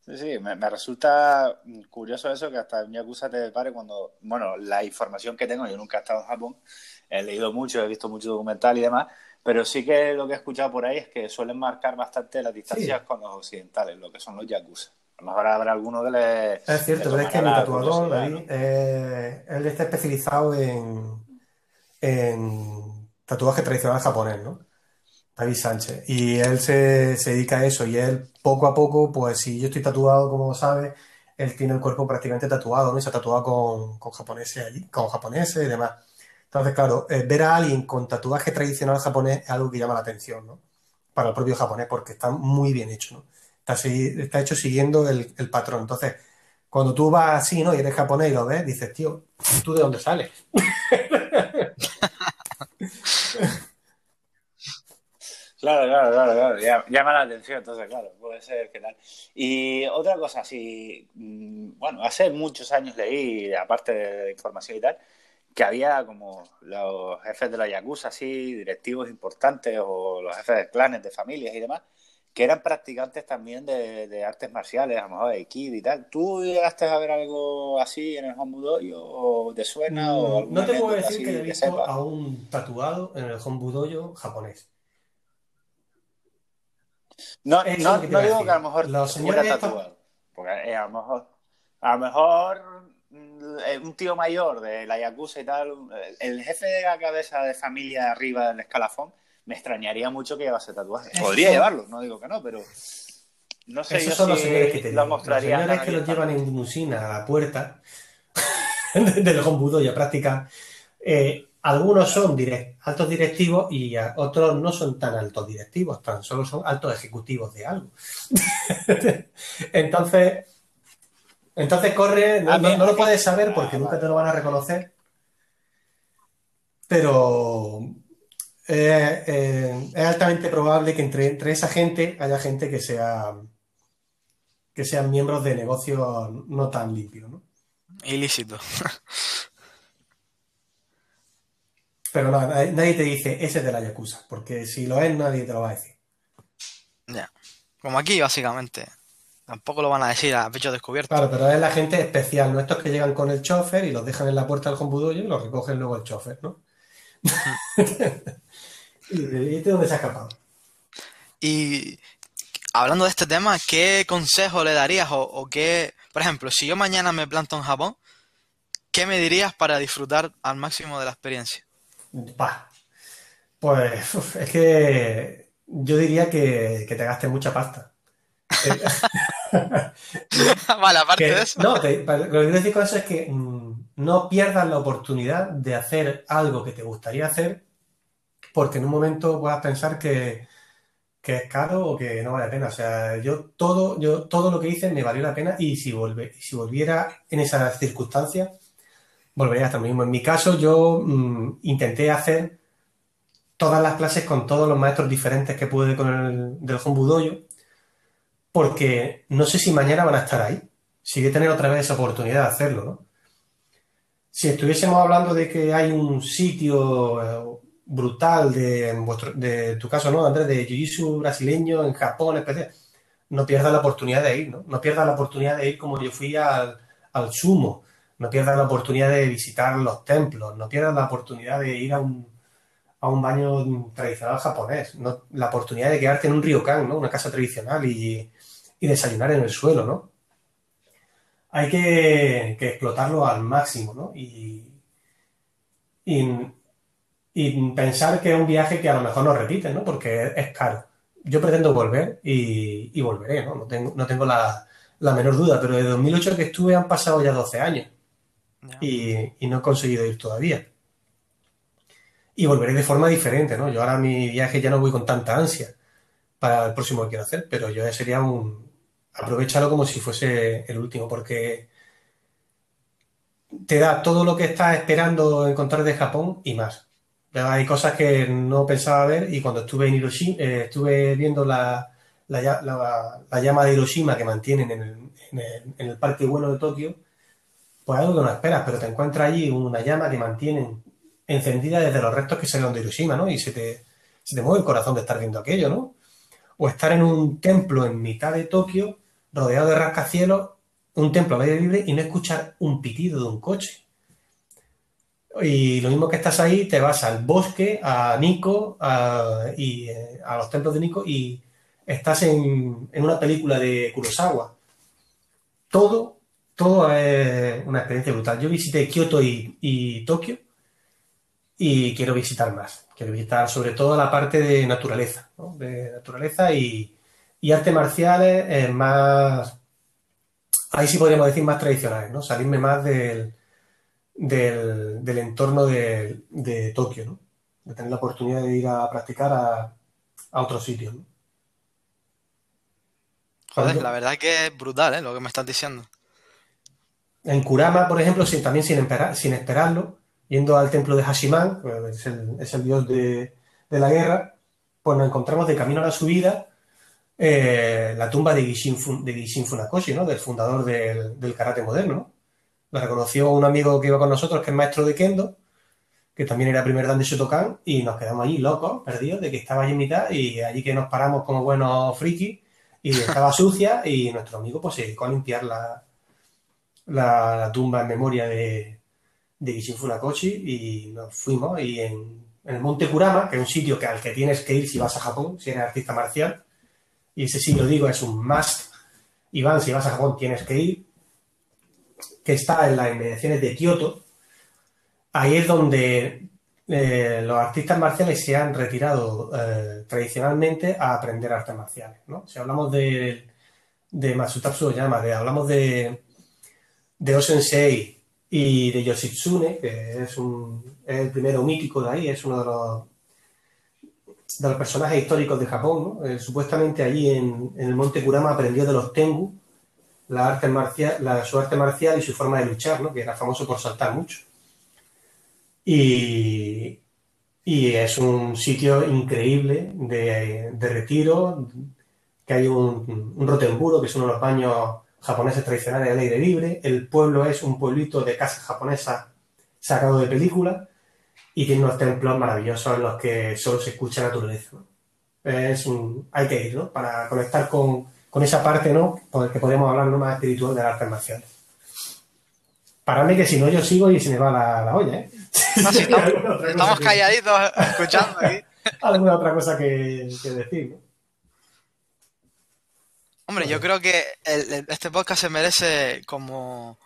Sí, sí, me, resulta curioso eso que hasta un Yakuza te pare cuando, bueno, la información que tengo, yo nunca he estado en Japón, he leído mucho, he visto mucho documental y demás, pero sí que lo que he escuchado por ahí es que suelen marcar bastante las distancias con los occidentales, lo que son los Yakuza lo mejor habrá alguno que le. Es cierto, pero es que mi tatuador, David, eh, él está especializado en, en tatuaje tradicional japonés, ¿no? David Sánchez. Y él se, se, dedica a eso. Y él, poco a poco, pues si yo estoy tatuado, como sabes, él tiene el cuerpo prácticamente tatuado, ¿no? Y se ha tatuado con, con japoneses allí, con japoneses y demás. Entonces, claro, eh, ver a alguien con tatuaje tradicional japonés es algo que llama la atención, ¿no? Para el propio japonés, porque está muy bien hecho, ¿no? Está, hecho siguiendo el, patrón. Entonces, cuando tú vas así, ¿no? Y eres japonés y lo ves, dices, tío, ¿tú de dónde sales? Claro, claro, claro, claro. Llama la atención, entonces, claro, puede ser que tal. Y otra cosa, si, mm, bueno, hace muchos años leí, aparte de información y tal, que había como los jefes de la Yakuza, así, directivos importantes, o los jefes de clanes, de familias y demás, que eran practicantes también de, artes marciales, a lo mejor de Kid y tal. ¿Tú llegaste a ver algo así en el Hombudoyo o te suena? o mm, no te puedo decir que haya visto a un tatuado en el Hombudoyo japonés. No, no, digo que a lo mejor Los fuera tatuado. Porque eh, a lo mejor, a lo mejor mm, eh, un tío mayor de la Yakuza y tal, el jefe de la cabeza de familia arriba del escalafón, me extrañaría mucho que llevase tatuaje. Podría llevarlo, no digo que no, pero no sé Esos son los señores que te lo mostraría. Los señores que los llevan en limusina a la puerta del Hombudo y a práctica. Eh, algunos son altos directivos y otros no son tan altos directivos, tan solo son altos ejecutivos de algo. entonces, entonces corre, no, no lo puedes saber porque nunca te lo van a reconocer. Pero eh, eh, es altamente probable que entre, entre, esa gente haya gente que sea que sean miembros de negocios no tan limpios, ¿no? Ilícito. Pero nadie te dice ese es de la Yakuza, porque si lo es, nadie te lo va a decir. Ya. Como aquí, básicamente. Tampoco lo van a decir a pecho descubierto. Claro, pero es la gente especial, ¿no? Estos que llegan con el chofer y los dejan en la puerta del Hombudoyo y los recogen luego el chofer, ¿no? ¿Y este dónde se ha escapado? Y hablando de este tema, ¿qué consejo le darías o, qué, por ejemplo, si yo mañana me planto en Japón, ¿qué me dirías para disfrutar al máximo de la experiencia? Pues es que yo diría que, te gastes mucha pasta. vale, aparte de eso. No, lo que quiero decir con eso es que mm, no pierdas la oportunidad de hacer algo que te gustaría hacer porque en un momento puedas pensar que, es caro o que no vale la pena. O sea, yo todo, yo todo lo que hice me valió la pena y si, volviera en esas circunstancias, volvería hasta lo mismo. En mi caso, yo mm, intenté hacer todas las clases con todos los maestros diferentes que pude con el del Hombudoyo, porque no sé si mañana van a estar ahí. Si voy a tener otra vez esa oportunidad de hacerlo, ¿no? si estuviésemos hablando de que hay un sitio eh, brutal de, vuestro, de tu caso, ¿no, Andrés? De jiu brasileño en Japón, especial, no pierdas la oportunidad de ir, ¿no? No pierdas la oportunidad de ir como yo fui al, al sumo, no pierdas la oportunidad de visitar los templos, no pierdas la oportunidad de ir a un, a un baño tradicional japonés, no, la oportunidad de quedarte en un ryokan, ¿no? Una casa tradicional y, y desayunar en el suelo, ¿no? Hay que, que explotarlo al máximo, ¿no? Y, y, pensar que es un viaje que a lo mejor no repite, ¿no? Porque es, caro. Yo pretendo volver y, y volveré, ¿no? No tengo, no tengo la, la, menor duda, pero de 2008 que estuve han pasado ya 12 años y, y no he conseguido ir todavía y volveré de forma diferente, ¿no? Yo ahora mi viaje ya no voy con tanta ansia para el próximo que quiero hacer, pero yo ya sería un... aprovecharlo como si fuese el último, porque te da todo lo que estás esperando encontrar de Japón y más. Hay cosas que no pensaba ver y cuando estuve en Hiroshima, eh, estuve viendo la, la, llama de Hiroshima que mantienen en el, Parque Bueno de Tokio, pues algo que no esperas, pero te encuentras allí una llama que mantienen encendida desde los restos que salieron de Hiroshima, ¿no? Y se te, se te mueve el corazón de estar viendo aquello, ¿no? O estar en un templo en mitad de Tokio, rodeado de rascacielos, un templo al aire libre y no escuchar un pitido de un coche. Y lo mismo que estás ahí, te vas al bosque, a Nico, a, y eh, a los templos de Nico y estás en, en, una película de Kurosawa. Todo, todo es una experiencia brutal. Yo visité Kioto y, y Tokio y quiero visitar más. Quiero visitar sobre todo la parte de naturaleza, ¿no? de naturaleza y, y artes marciales más, ahí sí podríamos decir más tradicionales, ¿no? salirme más del, del, del entorno de, de, Tokio, ¿no? de tener la oportunidad de ir a practicar a, a otros sitios. ¿no? Joder, la verdad que es brutal ¿eh? lo que me estás diciendo. En Kurama, por ejemplo, sin, también sin, esperar, sin esperarlo, yendo al templo de Hashiman, es el, es el dios de, de, la guerra, pues nos encontramos de camino a la subida eh, la tumba de Gishin, de Gishin Funakoshi, ¿no? del fundador del, del karate moderno. La reconoció un amigo que iba con nosotros, que es maestro de Kendo, que también era primer dan de Shotokan, y nos quedamos allí locos, perdidos, de que estaba allí en mitad, y allí que nos paramos como buenos frikis, y estaba sucia, y nuestro amigo pues se dedicó a limpiar la, la, la tumba en memoria de, de Gishin Funakoshi y nos fuimos y en, en, el Monte Kurama, que es un sitio que, al que tienes que ir si vas a Japón, si eres artista marcial, y ese sí lo digo, es un must, Iván, si vas a Japón tienes que ir, que está en las inmediaciones de Kioto, ahí es donde eh, los artistas marciales se han retirado eh, tradicionalmente a aprender artes marciales, ¿no? Si hablamos de, de Oyama, de, hablamos de, de Osensei, y de Yoshitsune, que es el primero mítico de ahí, es uno de los, de los personajes históricos de Japón. ¿no? Eh, supuestamente allí en, en, el monte Kurama aprendió de los Tengu la arte marcial, la, su arte marcial y su forma de luchar, ¿no? que era famoso por saltar mucho. Y, y es un sitio increíble de, de retiro, que hay un, un Rotenburo, que es uno de los baños japoneses tradicionales al aire libre. El pueblo es un pueblito de casa japonesa sacado de película y tiene unos templos maravillosos en los que solo se escucha naturaleza. Es un, hay que ir, ¿no? Para conectar con, con esa parte, ¿no? Que podemos hablar ¿no? más espiritual de las artes marciales. mí que si no yo sigo y se me va la, la olla, ¿eh? No, si estamos, estamos calladitos escuchando aquí. Alguna otra cosa que, que decir, ¿no? Hombre, yo creo que el, este podcast se merece como,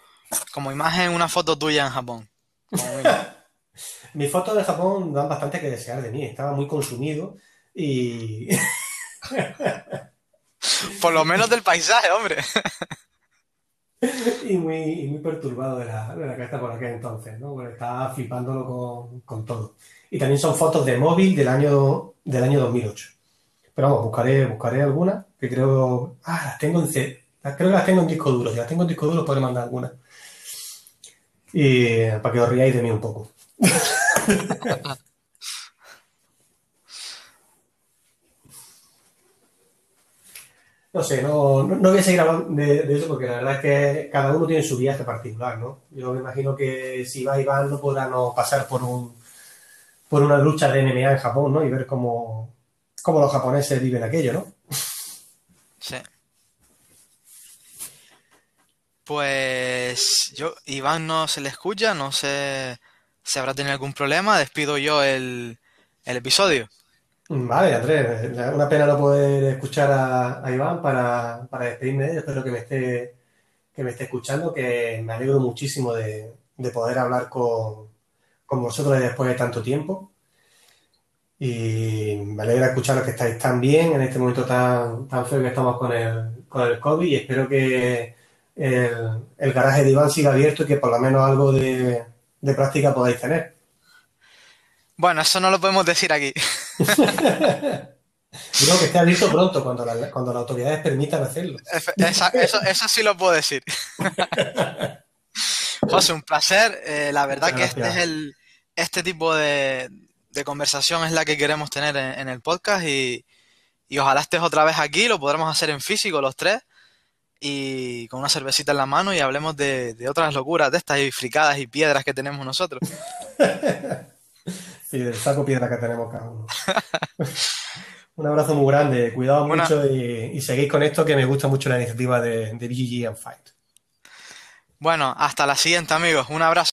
como imagen una foto tuya en Japón. Mis fotos de Japón dan bastante que desear de mí. Estaba muy consumido y. Por lo menos del paisaje, hombre. y, muy, y muy perturbado de la, de la cabeza por aquel entonces, ¿no? Porque estaba flipándolo con, con, todo. Y también son fotos de móvil del año, del año 2008. Pero vamos, buscaré, buscaré algunas que creo. Ah, las tengo en C. Creo que las tengo en disco duro. Si las tengo en disco duro, podré mandar algunas. Y para que os riáis de mí un poco. no sé, no, no, voy a seguir hablando de, eso porque la verdad es que cada uno tiene su viaje particular, ¿no? Yo me imagino que si va Iván no podrá no pasar por un por una lucha de MMA en Japón, ¿no? Y ver cómo, cómo los japoneses viven aquello, ¿no? Sí. Pues yo, Iván no se le escucha, no sé si habrá tenido algún problema, despido yo el, el episodio. Vale, Andrés, una pena no poder escuchar a, Iván para, despedirme de él. Espero que me esté que me esté escuchando, que me alegro muchísimo de, poder hablar con, vosotros después de tanto tiempo. Y me alegra escuchar que estáis tan bien en este momento tan, tan feo que estamos con el, con el COVID y espero que el, el garaje de Iván siga abierto y que por lo menos algo de, de práctica podáis tener. Bueno, eso no lo podemos decir aquí. Digo que esté abierto pronto, cuando, cuando las autoridades permitan hacerlo. eso, sí lo puedo decir. José, un placer. Eh, la verdad que este es el este tipo de, conversación es la que queremos tener en, el podcast y, ojalá estés otra vez aquí, lo podremos hacer en físico los tres y con una cervecita en la mano y hablemos de, de otras locuras de estas y fricadas y piedras que tenemos nosotros. Sí, del saco piedra que tenemos cada uno. Un abrazo muy grande, cuidado mucho y, seguís con esto que me gusta mucho la iniciativa de, de BGG and Fight. Bueno, hasta la siguiente amigos, un abrazo.